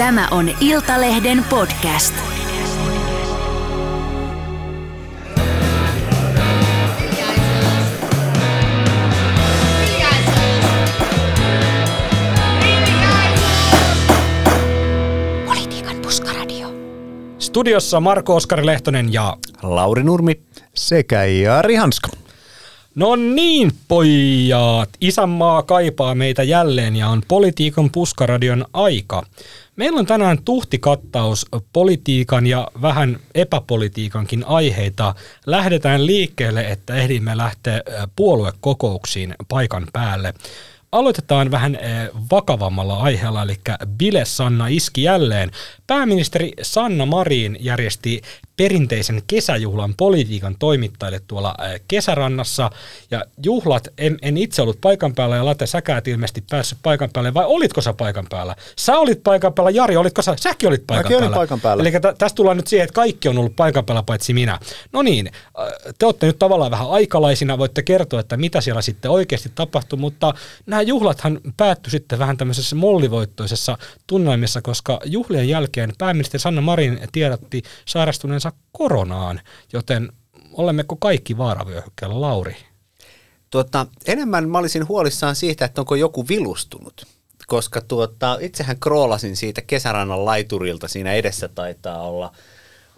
Tämä on Iltalehden podcast. Politiikan puskaradio. Studiossa Marko Oskari Lehtonen ja... Lauri Nurmi. Sekä Jari Hanska. No niin, pojat. Isänmaa kaipaa meitä jälleen ja on politiikan puskaradion aika. Meillä on tänään tuhtikattaus politiikan ja vähän epäpolitiikankin aiheita. Lähdetään liikkeelle, että ehdimme lähteä puoluekokouksiin paikan päälle. Aloitetaan vähän vakavammalla aiheella, eli Bile Sanna iski jälleen. Pääministeri Sanna Marin järjesti perinteisen kesäjuhlan politiikan toimittajille tuolla kesärannassa. Ja juhlat, en, en itse ollut paikan päällä ja Late, säkään et ilmeisesti päässyt paikan päälle, vai olitko sä paikan päällä? Sä olit paikan päällä, Jari, olitko sä? Säkin olit paikan Mäkin olin päällä. paikan päällä. Eli tä- tästä tullaan nyt siihen, että kaikki on ollut paikan päällä paitsi minä. No niin, te olette nyt tavallaan vähän aikalaisina, voitte kertoa, että mitä siellä sitten oikeasti tapahtui, mutta nämä juhlathan päättyi sitten vähän tämmöisessä mollivoittoisessa tunnelmissa, koska juhlien jälkeen pääministeri Sanna Marin tiedotti sairastuneensa koronaan, joten olemmeko kaikki vaaravyöhykkeellä, Lauri? Tuota, enemmän mä olisin huolissaan siitä, että onko joku vilustunut. Koska tuota, itsehän kroolasin siitä kesärannan laiturilta. Siinä edessä taitaa olla,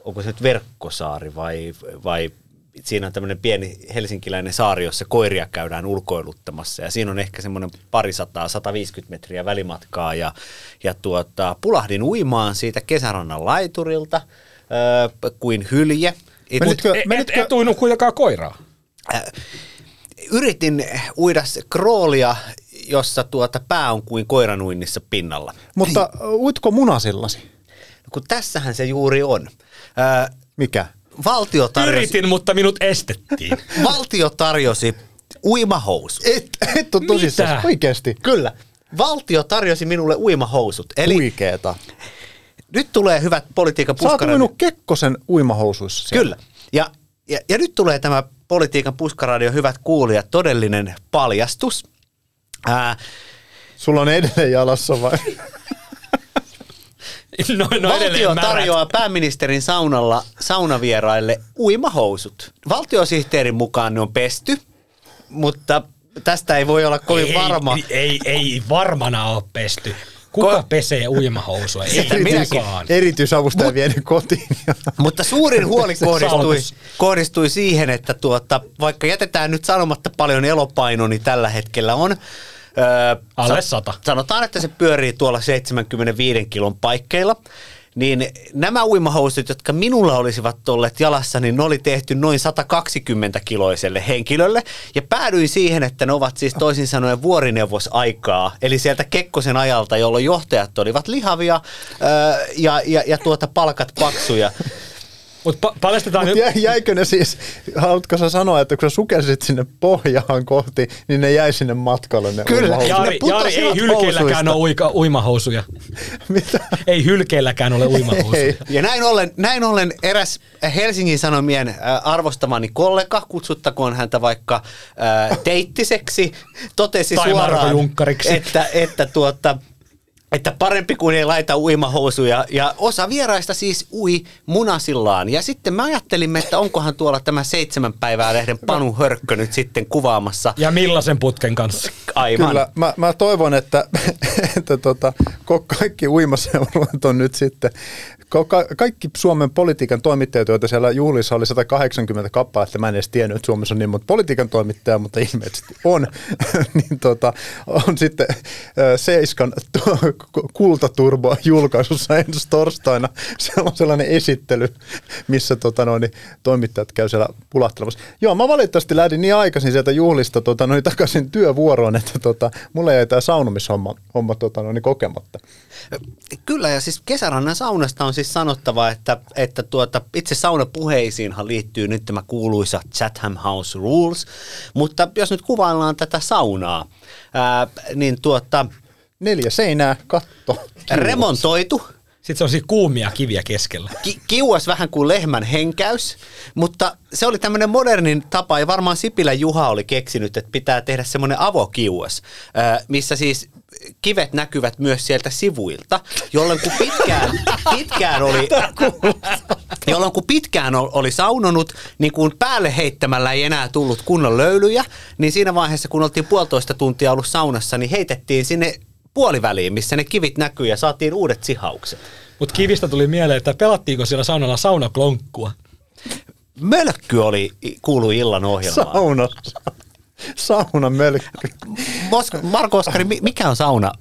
onko se nyt verkkosaari vai, vai siinä on tämmöinen pieni helsinkiläinen saari, jossa koiria käydään ulkoiluttamassa. Ja siinä on ehkä semmoinen parisataa, 150 metriä välimatkaa. Ja, ja tuota, pulahdin uimaan siitä kesärannan laiturilta äh, kuin hylje. Menitkö, Et, menitkö, et uinut kuitenkaan koiraa. yritin uida kroolia, jossa tuota pää on kuin koiranuinnissa pinnalla. mutta uitko munasillasi? Kun tässähän se juuri on. Mikä? valtio, tarjosi, Yritin, mutta minut estettiin. valtio tarjosi uimahousu. Et, et ole tosissaan. Mitä? Oikeesti. Kyllä. Valtio tarjosi minulle uimahousut. Eli Huikeeta. Nyt tulee hyvät politiikan Sä oot uinut Kekkosen uimahousuissa siellä. Kyllä. Ja, ja, ja nyt tulee tämä politiikan puskaradio, hyvät kuulijat, todellinen paljastus. Ää, Sulla on edelleen jalassa vai? No, no Valtio tarjoaa pääministerin saunalla saunavieraille uimahousut. Valtiosihteerin mukaan ne on pesty, mutta tästä ei voi olla kovin ei, varma. Ei, ei, ei varmana ole pesty. Kuka Ko- pesee uimahousua? Ei minäkin. kukaan. Erityisavustaja vie ne kotiin. Mutta suurin huoli kohdistui, kohdistui siihen, että tuota, vaikka jätetään nyt sanomatta paljon elopaino, niin tällä hetkellä on. Öö, Alle sa- sata. Sanotaan, että se pyörii tuolla 75 kilon paikkeilla. Niin nämä uimahousut, jotka minulla olisivat olleet jalassa, niin ne oli tehty noin 120 kiloiselle henkilölle. Ja päädyin siihen, että ne ovat siis toisin sanoen vuorineuvosaikaa, eli sieltä Kekkosen ajalta, jolloin johtajat olivat lihavia öö, ja, ja, ja tuota palkat paksuja. Mutta pa- paljastetaan Mut nyt. jä, jäikö ne siis, haluatko sä sanoa, että kun sä sukelsit sinne pohjaan kohti, niin ne jäi sinne matkalle ne Kyllä. Jari, Jari ei hylkeilläkään housuista. ole uika, uimahousuja. Mitä? Ei hylkeilläkään ole uimahousuja. Ei. Ja näin ollen, näin ollen eräs Helsingin Sanomien arvostamani kollega, kutsuttakoon häntä vaikka äh, teittiseksi, totesi Tai suoraan, että, että, tuota, että parempi kuin ei laita uimahousuja. Ja osa vieraista siis ui munasillaan. Ja sitten me ajattelimme, että onkohan tuolla tämä seitsemän päivää lehden Panu Hörkkö nyt sitten kuvaamassa Ja millaisen putken kanssa? aivan. Kyllä, mä, mä toivon, että, että tota, kaikki uimaseurat on nyt sitten, ka- kaikki Suomen politiikan toimittajat, joita siellä juhlissa oli 180 kappaletta, mä en edes tiennyt, että Suomessa on niin monta politiikan toimittajaa, mutta ilmeisesti on, niin tota, on sitten Seiskan tu- kultaturbo julkaisussa ensi torstaina. Siellä on sellainen esittely, missä tota, noin, toimittajat käy siellä pulahtelemassa. Joo, mä valitettavasti lähdin niin aikaisin sieltä juhlista tota, noin, takaisin työvuoroon, että tota, mulle jäi tämä saunomishomma homma, tota, noin, kokematta. Kyllä, ja siis kesärannan saunasta on siis sanottava, että, että tuota, itse saunapuheisiinhan liittyy nyt tämä kuuluisa Chatham House Rules, mutta jos nyt kuvaillaan tätä saunaa, ää, niin tuota, Neljä seinää, katto. remontoitu, Sitten se on siinä kuumia kiviä keskellä. ki- kiuas vähän kuin lehmän henkäys, mutta se oli tämmöinen modernin tapa, ja varmaan Sipilä Juha oli keksinyt, että pitää tehdä semmoinen avokiuas, missä siis kivet näkyvät myös sieltä sivuilta, jolloin kun pitkään, pitkään oli, jolloin kun pitkään oli saunonut, niin kun päälle heittämällä ei enää tullut kunnon löylyjä, niin siinä vaiheessa, kun oltiin puolitoista tuntia ollut saunassa, niin heitettiin sinne puoliväliin, missä ne kivit näkyy ja saatiin uudet sihaukset. Mutta kivistä tuli mieleen, että pelattiinko siellä saunalla saunaklonkkua? Mölkky oli, kuului illan ohjelmaan. Sauna. Sauna mölkky. Mosk- Marko Oskari, mikä on sauna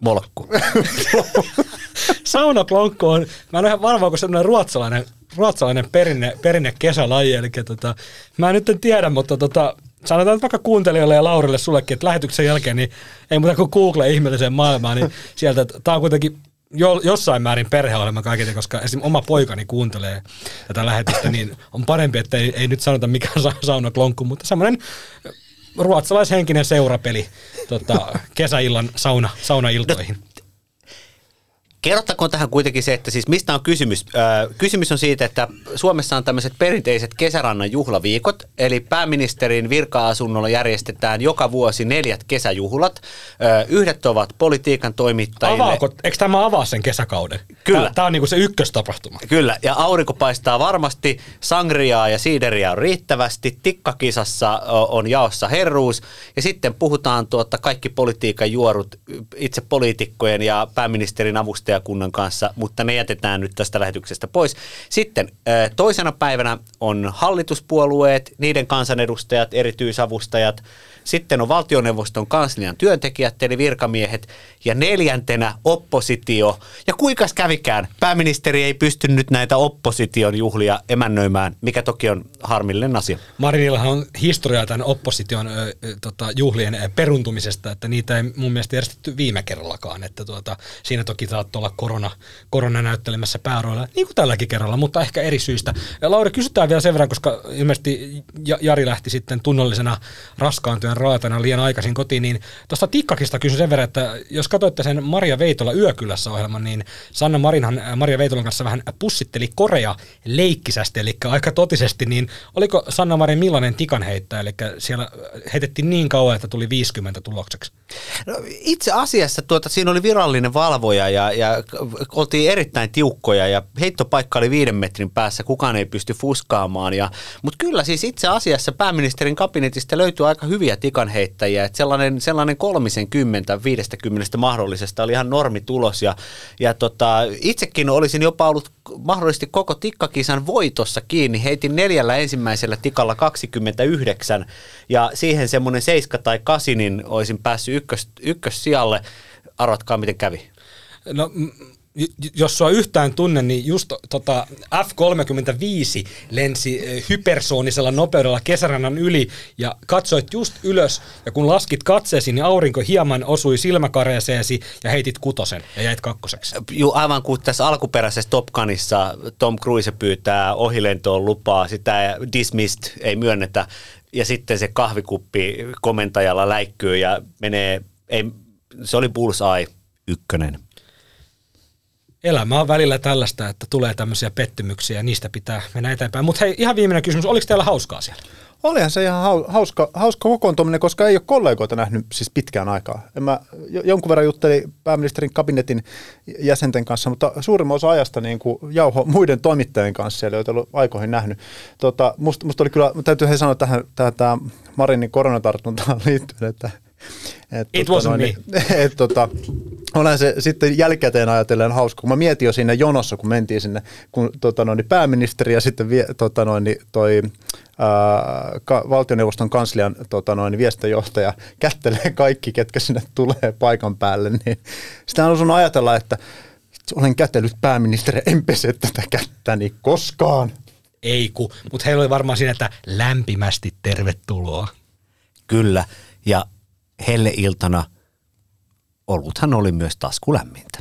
molkku? Saunaklonkku on, mä en ole ihan varma, onko semmoinen ruotsalainen, ruotsalainen perinne, perinne kesälaji, eli tota, mä nyt en tiedä, mutta tota, sanotaan vaikka kuuntelijoille ja Laurille sullekin, että lähetyksen jälkeen niin ei muuta kuin Google ihmeelliseen maailmaan, niin sieltä, tämä on kuitenkin jo, jossain määrin perheohjelma kaikille, koska esimerkiksi oma poikani kuuntelee tätä lähetystä, niin on parempi, että ei, ei nyt sanota mikä on saunaklonkku, mutta semmoinen ruotsalaishenkinen seurapeli tota, kesäillan sauna, saunailtoihin. Kerrottakoon tähän kuitenkin se, että siis mistä on kysymys? Öö, kysymys on siitä, että Suomessa on tämmöiset perinteiset kesärannan juhlaviikot, eli pääministerin virka-asunnolla järjestetään joka vuosi neljät kesäjuhlat. Öö, yhdet ovat politiikan toimittajille. Avaako, eikö tämä avaa sen kesäkauden? Kyllä. Tämä on niinku se ykköstapahtuma. Kyllä, ja aurinko paistaa varmasti, sangriaa ja siideriä on riittävästi, tikkakisassa on jaossa herruus, ja sitten puhutaan tuota kaikki politiikan juorut itse poliitikkojen ja pääministerin avustajan johtajakunnan kanssa, mutta ne jätetään nyt tästä lähetyksestä pois. Sitten toisena päivänä on hallituspuolueet, niiden kansanedustajat, erityisavustajat, sitten on valtioneuvoston kanslian työntekijät eli virkamiehet ja neljäntenä oppositio. Ja kuinka kävikään, pääministeri ei pystynyt näitä opposition juhlia emännöimään, mikä toki on harmillinen asia. Marinillahan on historiaa tämän opposition ö, tota, juhlien peruntumisesta, että niitä ei mun mielestä järjestetty viime kerrallakaan. Että tuota, siinä toki saattoi olla korona, korona näyttelemässä pääroilla, niin kuin tälläkin kerralla, mutta ehkä eri syistä. Ja Lauri, kysytään vielä sen verran, koska ilmeisesti Jari lähti sitten tunnollisena raskaan työn raatana liian aikaisin kotiin, niin tuosta Tikkakista kysyn sen verran, että jos katsoitte sen Maria Veitola Yökylässä ohjelman, niin Sanna Marinhan äh, Maria Veitolan kanssa vähän pussitteli Korea leikkisästi, eli aika totisesti, niin oliko Sanna Marin millainen tikan heittää, eli siellä heitettiin niin kauan, että tuli 50 tulokseksi? No, itse asiassa tuota, siinä oli virallinen valvoja ja, ja oltiin erittäin tiukkoja ja heittopaikka oli viiden metrin päässä, kukaan ei pysty fuskaamaan. Ja, mutta kyllä siis itse asiassa pääministerin kabinetista löytyy aika hyviä tikanheittäjiä, että sellainen, sellainen kolmisen kymmentä, viidestäkymmenestä mahdollisesta oli ihan normitulos ja, ja tota, itsekin olisin jopa ollut mahdollisesti koko tikkakisan voitossa kiinni. Heitin neljällä ensimmäisellä tikalla 29 ja siihen semmoinen 7 tai 8, niin olisin päässyt ykkös, ykkössijalle. Arvatkaa, miten kävi. No jos sua yhtään tunne, niin just tota F-35 lensi hypersoonisella nopeudella kesärannan yli ja katsoit just ylös ja kun laskit katseesi, niin aurinko hieman osui silmäkareeseesi ja heitit kutosen ja jäit kakkoseksi. Joo, aivan kuin tässä alkuperäisessä Top Gunissa Tom Cruise pyytää ohilentoon lupaa, sitä dismissed ei myönnetä ja sitten se kahvikuppi komentajalla läikkyy ja menee, ei, se oli Bullseye ykkönen elämä on välillä tällaista, että tulee tämmöisiä pettymyksiä ja niistä pitää mennä eteenpäin. Mutta hei, ihan viimeinen kysymys, oliko teillä hauskaa siellä? Olihan se ihan hauska, hauska kokoontuminen, koska ei ole kollegoita nähnyt siis pitkään aikaa. En mä jonkun verran juttelin pääministerin kabinetin jäsenten kanssa, mutta suurimman osa ajasta niin kuin jauho muiden toimittajien kanssa siellä, joita ollut aikoihin nähnyt. Tota, musta, musta oli kyllä, täytyy he sanoa tähän, tähän Marinin koronatartuntaan liittyen, että et, It tota, wasn't noin, me. Et, tota, olen se sitten jälkikäteen ajatellen hauska, kun mä mietin jo siinä jonossa, kun mentiin sinne, kun tota, noin, pääministeri ja sitten vie, tota, noin, toi ää, ka, valtioneuvoston kanslian tota, noin, viestintäjohtaja kättelee kaikki, ketkä sinne tulee paikan päälle, niin sitä on osunut ajatella, että olen kätellyt pääministeri, en pese tätä kättäni koskaan. Ei ku, mutta heillä oli varmaan siinä, että lämpimästi tervetuloa. Kyllä, ja helleiltana oluthan oli myös taskulämmintä.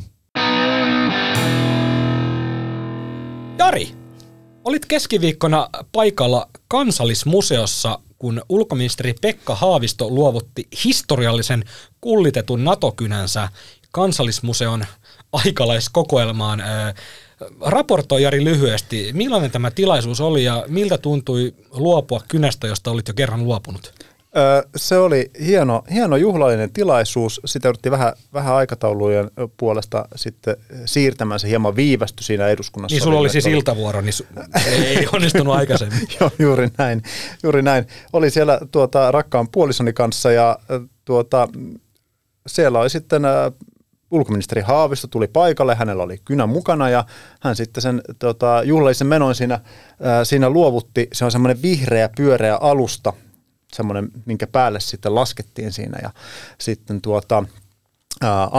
Jari, olit keskiviikkona paikalla kansallismuseossa, kun ulkoministeri Pekka Haavisto luovutti historiallisen kullitetun NATO-kynänsä kansallismuseon aikalaiskokoelmaan. Raportoi Jari lyhyesti, millainen tämä tilaisuus oli ja miltä tuntui luopua kynästä, josta olit jo kerran luopunut? Se oli hieno, hieno juhlallinen tilaisuus. Sitä yritti vähän, vähän aikataulujen puolesta sitten siirtämään. Se hieman viivästyi siinä eduskunnassa. Niin sulla oli siis Oli- iltavuoro, niin su- ei onnistunut aikaisemmin. Joo, juuri näin. Juuri näin. Oli siellä tuota, rakkaan puolisoni kanssa ja tuota, siellä oli sitten ulkoministeri Haavisto tuli paikalle, hänellä oli kynä mukana ja hän sitten sen tota, juhlallisen menon siinä, ä, siinä luovutti. Se on semmoinen vihreä pyöreä alusta, semmoinen, minkä päälle sitten laskettiin siinä ja sitten tuota, ää,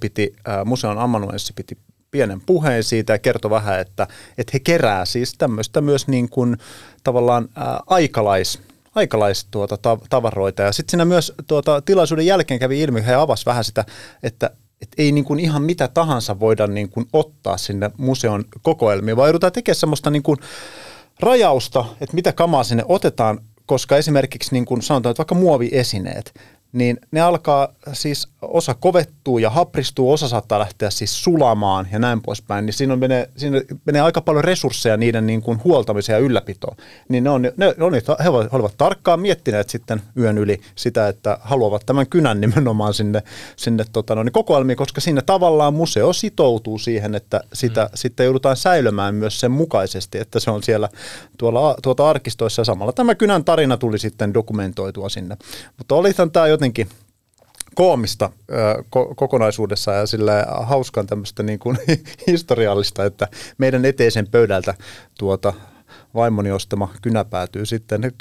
piti, ää, museon amanuenssi piti pienen puheen siitä ja kertoi vähän, että, että he kerää siis tämmöistä myös niin kuin tavallaan ää, aikalais, tuota, tav- tavaroita. Ja sitten siinä myös tuota, tilaisuuden jälkeen kävi ilmi, he avasi vähän sitä, että että ei niin kuin ihan mitä tahansa voida niin kuin ottaa sinne museon kokoelmiin, vaan joudutaan tekemään semmoista niin kuin rajausta, että mitä kamaa sinne otetaan, koska esimerkiksi niin kuin sanotaan, että vaikka muoviesineet, niin ne alkaa siis osa kovettuu ja hapristuu, osa saattaa lähteä siis sulamaan ja näin poispäin, niin siinä, on menee, siinä menee aika paljon resursseja niiden niin kuin huoltamiseen ja ylläpitoon. Niin ne on, ne, ne on, he olivat- tarkkaan miettineet sitten yön yli sitä, että haluavat tämän kynän nimenomaan sinne, sinne tota, no, niin kokoelmiin, koska siinä tavallaan museo sitoutuu siihen, että sitä mm. sitten joudutaan säilymään myös sen mukaisesti, että se on siellä tuolla, tuota arkistoissa ja samalla tämä kynän tarina tuli sitten dokumentoitua sinne. Mutta olihan tämä jotenkin koomista ko- kokonaisuudessa ja sillä hauskan tämmöistä niin kuin historiallista, että meidän eteisen pöydältä tuota vaimoni ostama kynä päätyy sitten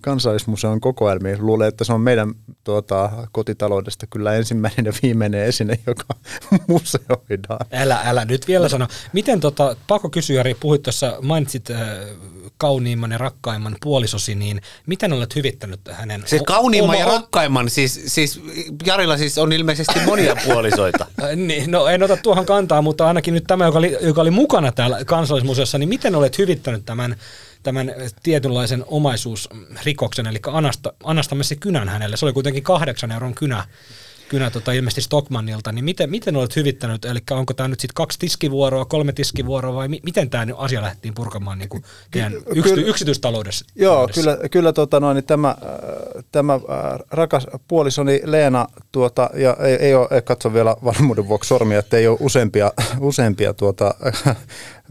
kansallismuseon kokoelmiin. Luulen, että se on meidän tuota, kotitaloudesta kyllä ensimmäinen ja viimeinen esine, joka museoidaan. Älä, älä nyt vielä sano. Miten tota, pakko kysyä, Jari, puhuit tuossa, mainitsit äh, kauniimman ja rakkaimman puolisosi, niin miten olet hyvittänyt hänen o- kauniimman ja oma- rakkaimman, siis, siis Jarilla siis on ilmeisesti monia puolisoita. Äh, Niin, no en ota tuohon kantaa, mutta ainakin nyt tämä, joka oli, joka oli mukana täällä kansallismuseossa, niin miten olet hyvittänyt tämän, tämän tietynlaisen omaisuusrikoksen, eli anasta, anastamme se kynän hänelle. Se oli kuitenkin kahdeksan euron kynä, kynä tota, ilmeisesti Stockmannilta, niin miten, miten olet hyvittänyt, eli onko tämä nyt sitten kaksi tiskivuoroa, kolme tiskivuoroa vai mi- miten tämä asia lähtiin purkamaan niin kuin teidän yksity, yksityistaloudessa? Joo, kyllä, kyllä tota noin, niin tämä, äh, tämä äh, rakas puolisoni Leena, tuota, ja ei, ei ole, ei katso vielä varmuuden vuoksi sormia, että ei ole useampia, useampia tuota,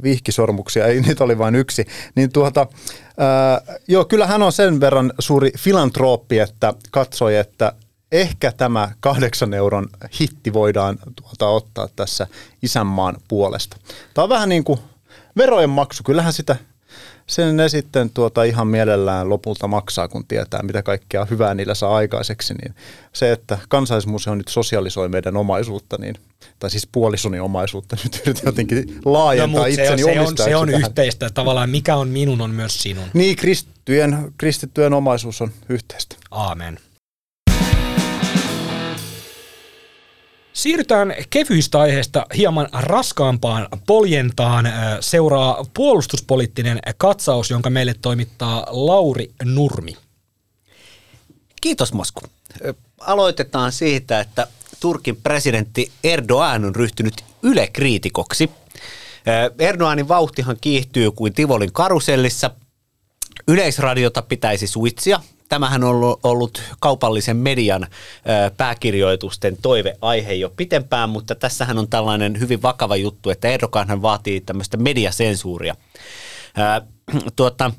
vihkisormuksia, ei niitä oli vain yksi, niin tuota, äh, joo, kyllä hän on sen verran suuri filantrooppi, että katsoi, että ehkä tämä kahdeksan euron hitti voidaan tuota, ottaa tässä isänmaan puolesta. Tämä on vähän niin kuin verojen maksu, kyllähän sitä sen ne sitten tuota ihan mielellään lopulta maksaa, kun tietää, mitä kaikkea hyvää niillä saa aikaiseksi. Niin se, että kansallismuseo nyt sosialisoi meidän omaisuutta, niin, tai siis puolisoni omaisuutta, nyt yritän jotenkin laajentaa No, mutta se on, itseni se on, se on tähän. yhteistä. Tavallaan mikä on minun, on myös sinun. Niin, kristittyjen, kristittyjen omaisuus on yhteistä. Aamen. Siirrytään kevyistä aiheesta hieman raskaampaan poljentaan. Seuraa puolustuspoliittinen katsaus, jonka meille toimittaa Lauri Nurmi. Kiitos Mosku. Aloitetaan siitä, että Turkin presidentti Erdoğan on ryhtynyt ylekriitikoksi. Erdoğanin vauhtihan kiihtyy kuin Tivolin karusellissa. Yleisradiota pitäisi suitsia. Tämähän on ollut- kaupallisen median pääkirjoitusten toiveaihe jo pitempään, mutta tässähän on tällainen hyvin vakava juttu, että Erdoganhan vaatii tämmöistä mediasensuuria. Tuota,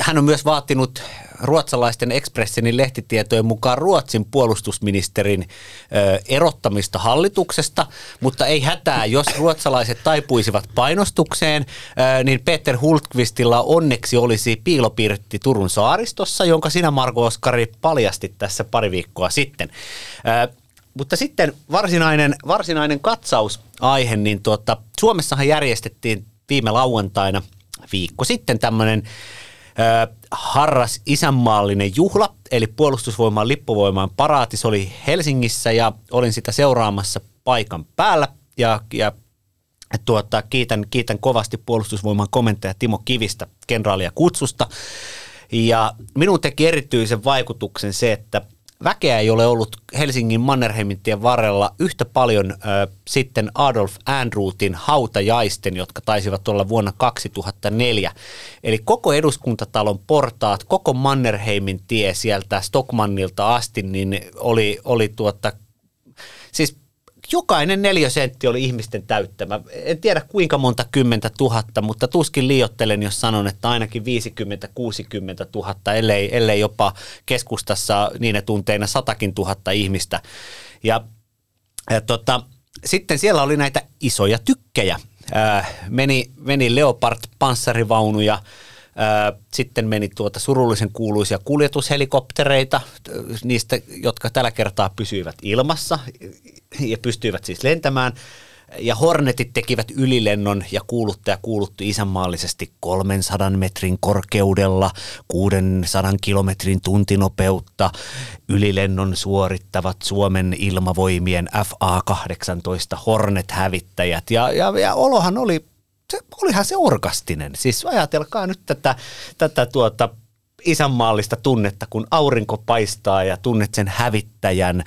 hän on myös vaatinut ruotsalaisten Expressenin lehtitietojen mukaan Ruotsin puolustusministerin ö, erottamista hallituksesta, mutta ei hätää, jos ruotsalaiset taipuisivat painostukseen, ö, niin Peter Hultqvistilla onneksi olisi piilopirtti Turun saaristossa, jonka sinä Marko Oskari paljasti tässä pari viikkoa sitten. Ö, mutta sitten varsinainen, varsinainen katsausaihe, niin tuota, Suomessahan järjestettiin viime lauantaina viikko sitten tämmöinen harras isänmaallinen juhla, eli puolustusvoimaan lippuvoimaan paraati. Se oli Helsingissä ja olin sitä seuraamassa paikan päällä ja, ja tuota, kiitän, kiitän kovasti puolustusvoiman komentaja Timo Kivistä kenraalia kutsusta. Ja minun teki erityisen vaikutuksen se, että väkeä ei ole ollut Helsingin Mannerheimintien varrella yhtä paljon ö, sitten Adolf Andrewtin hautajaisten, jotka taisivat olla vuonna 2004. Eli koko eduskuntatalon portaat, koko Mannerheimin tie sieltä Stockmannilta asti, niin oli, oli tuota, siis jokainen sentti oli ihmisten täyttämä. En tiedä kuinka monta kymmentä tuhatta, mutta tuskin liiottelen, jos sanon, että ainakin 50-60 tuhatta, ellei, ellei jopa keskustassa niin tunteina satakin tuhatta ihmistä. Ja, ja tota, sitten siellä oli näitä isoja tykkejä. Meni, meni Leopard-panssarivaunuja, sitten meni tuota surullisen kuuluisia kuljetushelikoptereita, niistä, jotka tällä kertaa pysyivät ilmassa ja pystyivät siis lentämään. Ja Hornetit tekivät ylilennon ja kuuluttaja kuulutti isänmaallisesti 300 metrin korkeudella, 600 kilometrin tuntinopeutta. Ylilennon suorittavat Suomen ilmavoimien FA-18 Hornet-hävittäjät. Ja, ja, ja olohan oli se, olihan se orkastinen. Siis ajatelkaa nyt tätä, tätä tuota isänmaallista tunnetta, kun aurinko paistaa ja tunnet sen hävittäjän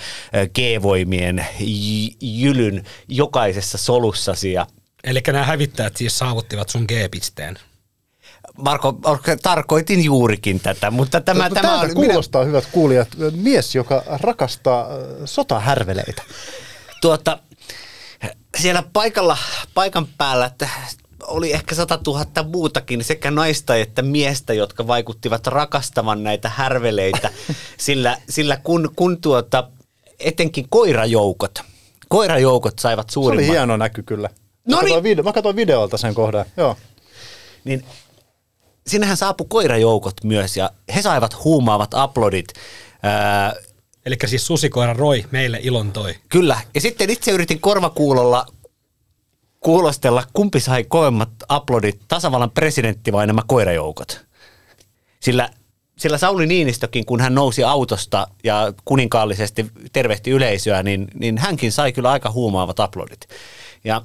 G-voimien jylyn jokaisessa solussasi. Ja Eli nämä hävittäjät siis saavuttivat sun G-pisteen. Marko, tarkoitin juurikin tätä, mutta tämä, tämä, tämä on... kuulostaa, minä... hyvät kuulijat, mies, joka rakastaa sotahärveleitä. Tuota, siellä paikalla, paikan päällä oli ehkä 100 000 muutakin sekä naista että miestä, jotka vaikuttivat rakastavan näitä härveleitä, sillä, sillä kun, kun tuota, etenkin koirajoukot, koirajoukot saivat suurimman. Se oli hieno näky kyllä. Mä, no katsoin, video, mä katsoin videolta sen kohdan, joo. Niin sinnehän saapui koirajoukot myös ja he saivat huumaavat aplodit. Eli siis susikoira Roi meille ilon toi. Kyllä. Ja sitten itse yritin korvakuulolla kuulostella, kumpi sai kovemmat aplodit, tasavallan presidentti vai nämä koirajoukot. Sillä, sillä Sauli Niinistökin, kun hän nousi autosta ja kuninkaallisesti tervehti yleisöä, niin, niin hänkin sai kyllä aika huumaavat aplodit. Ja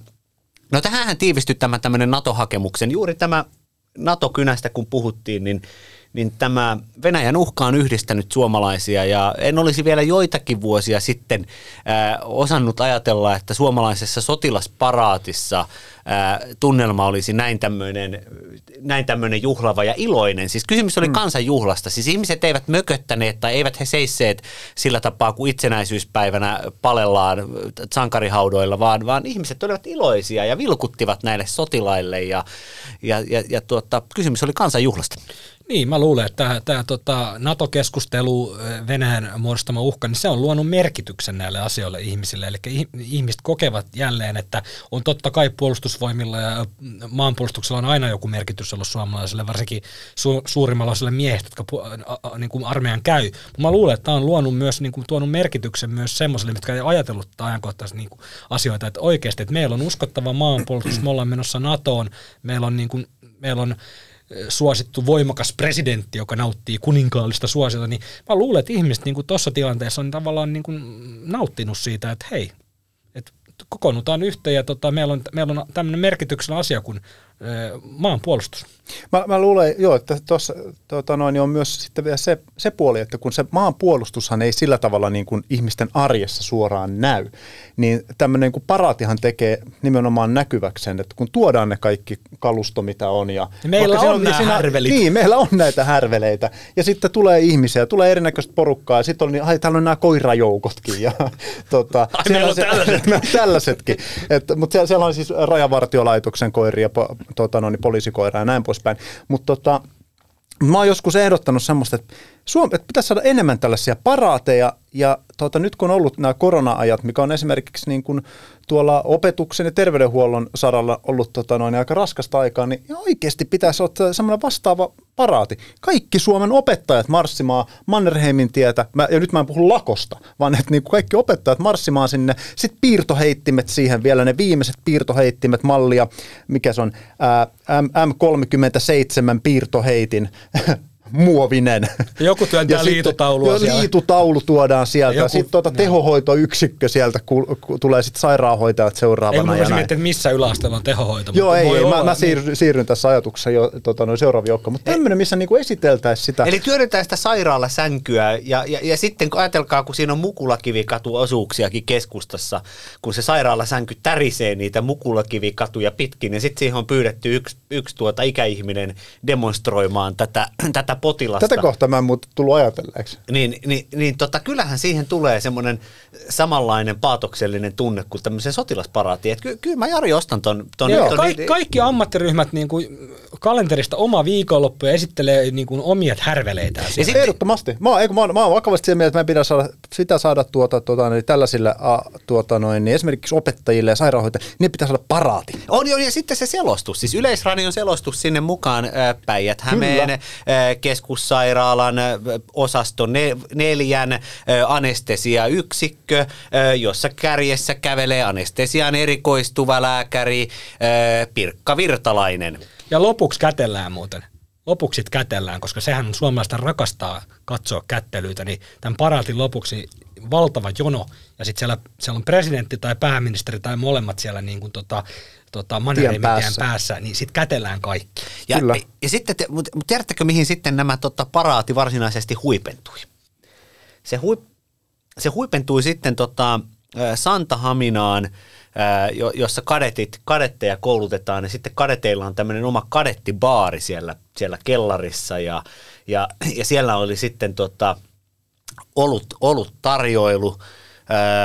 no tähän tiivistyi tämä tämmöinen NATO-hakemuksen. Juuri tämä NATO-kynästä kun puhuttiin, niin niin tämä Venäjän uhka on yhdistänyt suomalaisia ja en olisi vielä joitakin vuosia sitten äh, osannut ajatella, että suomalaisessa sotilasparaatissa äh, tunnelma olisi näin tämmöinen, näin tämmöinen juhlava ja iloinen. Siis kysymys oli mm. kansanjuhlasta. Siis ihmiset eivät mököttäneet tai eivät he seisseet sillä tapaa, kuin itsenäisyyspäivänä palellaan sankarihaudoilla, vaan, vaan ihmiset olivat iloisia ja vilkuttivat näille sotilaille ja, ja, ja, ja tuota, kysymys oli kansanjuhlasta. Niin, mä luulen, että tämä, tota, NATO-keskustelu, Venäjän muodostama uhka, niin se on luonut merkityksen näille asioille ihmisille. Eli ihmiset kokevat jälleen, että on totta kai puolustusvoimilla ja maanpuolustuksella on aina joku merkitys ollut suomalaisille, varsinkin su- suurimmalla osalla miehistä, jotka pu- a, a, niin kuin armeijan käy. Mä luulen, että tämä on luonut myös, niin kuin, tuonut merkityksen myös semmoisille, jotka ei ajatellut ajankohtaisesti niin kuin, asioita, että oikeasti, että meillä on uskottava maanpuolustus, me ollaan menossa NATOon, meillä on, niin kuin, meillä on suosittu voimakas presidentti, joka nauttii kuninkaallista suosiota, niin mä luulen, että ihmiset niin tuossa tilanteessa on tavallaan niin kuin nauttinut siitä, että hei, että kokoonnutaan yhteen ja tota, meillä, on, meillä on tämmöinen merkityksellä asia kuin maanpuolustus. Mä, mä luulen, joo, että tuossa tota noin, on myös sitten vielä se, se puoli, että kun se maanpuolustushan ei sillä tavalla niin kuin ihmisten arjessa suoraan näy, niin tämmöinen niin kuin paraatihan tekee nimenomaan näkyväksi sen, että kun tuodaan ne kaikki kalusto, mitä on. Ja meillä on, on nämä siinä, härvelit. Niin, meillä on näitä härveleitä. Ja sitten tulee ihmisiä, tulee erinäköistä porukkaa, ja sitten on, niin, ai, täällä on nämä koirajoukotkin. Ja, tota, ai, meillä on tällaiset. tällaisetkin. Et, mutta siellä, siellä on siis rajavartiolaitoksen koiria, tota, no, niin poliisikoira ja näin poispäin. Mutta tota, mä oon joskus ehdottanut semmoista, että, Suom- että pitäisi saada enemmän tällaisia paraateja, ja tota, nyt kun on ollut nämä korona-ajat, mikä on esimerkiksi niin kuin tuolla opetuksen ja terveydenhuollon saralla ollut tota, noin, aika raskasta aikaa, niin oikeasti pitäisi olla semmoinen vastaava paraati. Kaikki Suomen opettajat marssimaan Mannerheimin tietä, mä, ja nyt mä en puhu lakosta, vaan että niin kaikki opettajat marssimaan sinne, sitten piirtoheittimet siihen vielä, ne viimeiset piirtoheittimet mallia, mikä se on, ää, M- M37 piirtoheitin muovinen. Joku työntää sitten- liitutaulua siellä. liitutaulu tuodaan sieltä. Joku- Joku, sitten tuota tehohoitoyksikkö sieltä ku, ku, tulee sitten sairaanhoitajat Ei seuraavana. kun mä ja voisin näin. miettiä, että missä yläasteella on tehohoito. Joo, mutta ei, voi ei. Mä, olla, mä niin. siirryn, siirryn tässä ajatuksessa jo tota, noin seuraavaan joukkoon. Mutta tämmöinen, missä niinku esiteltäisiin sitä. Eli työnnetään sitä sairaalasänkyä ja, ja, ja sitten kun ajatelkaa, kun siinä on mukulakivikatuosuuksiakin keskustassa, kun se sairaalasänky tärisee niitä mukulakivikatuja pitkin ja sitten siihen on pyydetty yksi, yksi tuota ikäihminen demonstroimaan tätä, tätä potilasta. Tätä kohtaa mä en muuten tullut ajatelleeksi. Niin, niin, niin tota, kyllähän siihen tulee semmoinen samanlainen paatoksellinen tunne kuin tämmöisen sotilasparaatiin. Että ky, kyllä mä Jari ostan ton. ton, Joo, ton kaikki, kaikki ammattiryhmät niin kuin kalenterista oma viikonloppu ja esittelee niin kuin omia härveleitään. Ja siellä. sitten- Ehdottomasti. Mä oon, eikö, mä, oon, mä oon vakavasti sitä mieltä, että meidän pitää saada, sitä saada tuota, tuota, niin tällaisille a, tuota, noin, niin esimerkiksi opettajille ja sairaanhoitajille, ne pitää saada paraati. On, on, ja sitten se selostus, siis Yleisradion selostus sinne mukaan äh, Päijät-Hämeen äh, keskussairaalan osasto ne, neljän anestesiayksikkö, jossa kärjessä kävelee anestesian erikoistuva lääkäri Pirkka Virtalainen. Ja lopuksi kätellään muuten. Lopuksi kätellään, koska sehän suomalaista rakastaa katsoa kättelyitä, niin tämän paraatin lopuksi valtava jono, ja sitten siellä, siellä on presidentti tai pääministeri tai molemmat siellä niin kuin tota, tota Mannerheimin päässä. päässä, niin sitten kätellään kaikki. Ja, Kyllä. ja sitten, te, mutta mut tiedättekö mihin sitten nämä tota, paraati varsinaisesti huipentui? Se, huip, se huipentui sitten tota, Santahaminaan, jossa kadetit, kadetteja koulutetaan ja sitten kadeteilla on tämmöinen oma kadettibaari siellä, siellä kellarissa ja, ja, ja siellä oli sitten tota, olut, olut tarjoilu.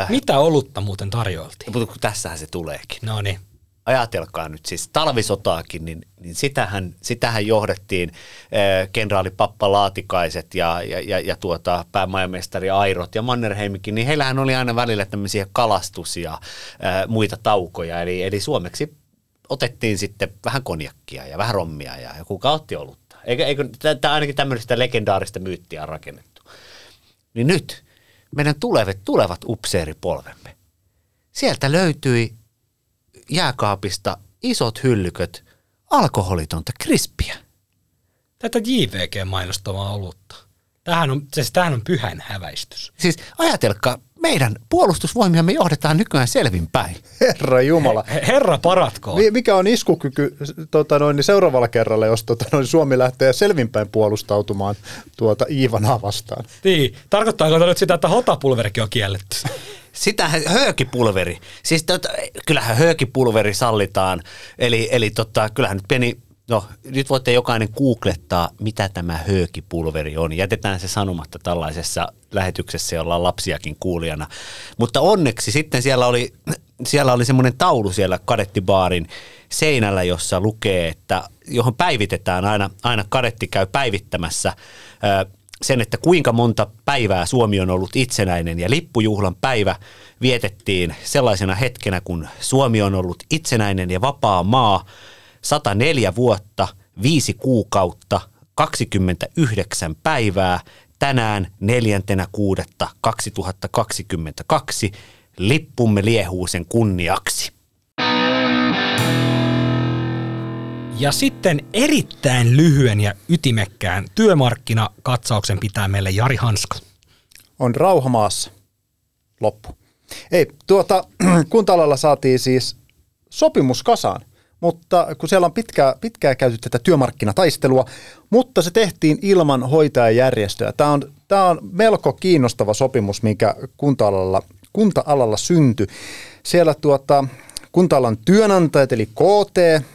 Mitä olutta muuten tarjoiltiin? mutta tässähän se tuleekin No niin. Ajatelkaa nyt siis talvisotaakin, niin, niin sitähän, sitähän johdettiin äh, kenraali Pappa Laatikaiset ja, ja, ja, ja tuota, päämajamestari Airot ja Mannerheimikin, niin heillähän oli aina välillä tämmöisiä kalastus- ja äh, muita taukoja, eli, eli suomeksi otettiin sitten vähän konjakkia ja vähän rommia ja joku otti olutta. Eikö, eikö tämä ainakin tämmöistä legendaarista myyttiä on rakennettu. Niin nyt meidän tulevat, tulevat upseeripolvemme. Sieltä löytyi jääkaapista isot hyllyköt alkoholitonta krispiä. Tätä JVG-mainostavaa olutta. Tämähän on, siis tämähän on pyhän häväistys. Siis ajatelkaa, meidän puolustusvoimiamme johdetaan nykyään selvinpäin. Herra Jumala. He- Herra paratkoon. Mi- Mikä on iskukyky tota noin, niin seuraavalla kerralla, jos tota noin, Suomi lähtee selvinpäin puolustautumaan tuota Iivanaa vastaan? Niin, tarkoittaako tämä nyt sitä, että hotapulverikin on kielletty? Sitähän höökipulveri, siis tota, kyllähän höökipulveri sallitaan, eli, eli tota, kyllähän nyt pieni, no nyt voitte jokainen googlettaa, mitä tämä höökipulveri on. Jätetään se sanomatta tällaisessa lähetyksessä, jolla on lapsiakin kuulijana. Mutta onneksi sitten siellä oli, siellä oli semmoinen taulu siellä kadettibaarin seinällä, jossa lukee, että johon päivitetään aina, aina kadetti käy päivittämässä sen, että kuinka monta päivää Suomi on ollut itsenäinen. Ja lippujuhlan päivä vietettiin sellaisena hetkenä, kun Suomi on ollut itsenäinen ja vapaa maa. 104 vuotta, 5 kuukautta, 29 päivää, tänään 4.6.2022 lippumme liehuu sen kunniaksi. Ja sitten erittäin lyhyen ja ytimekkään työmarkkinakatsauksen pitää meille Jari Hanska. On rauha maassa. Loppu. Ei, tuota, kunta saatiin siis sopimus kasaan, mutta kun siellä on pitkää, pitkää käyty tätä työmarkkinataistelua, mutta se tehtiin ilman hoitajajärjestöä. Tämä on, tämä on melko kiinnostava sopimus, mikä kunta-alalla, kunta-alalla syntyi. Siellä tuota, kunta-alan työnantajat eli KT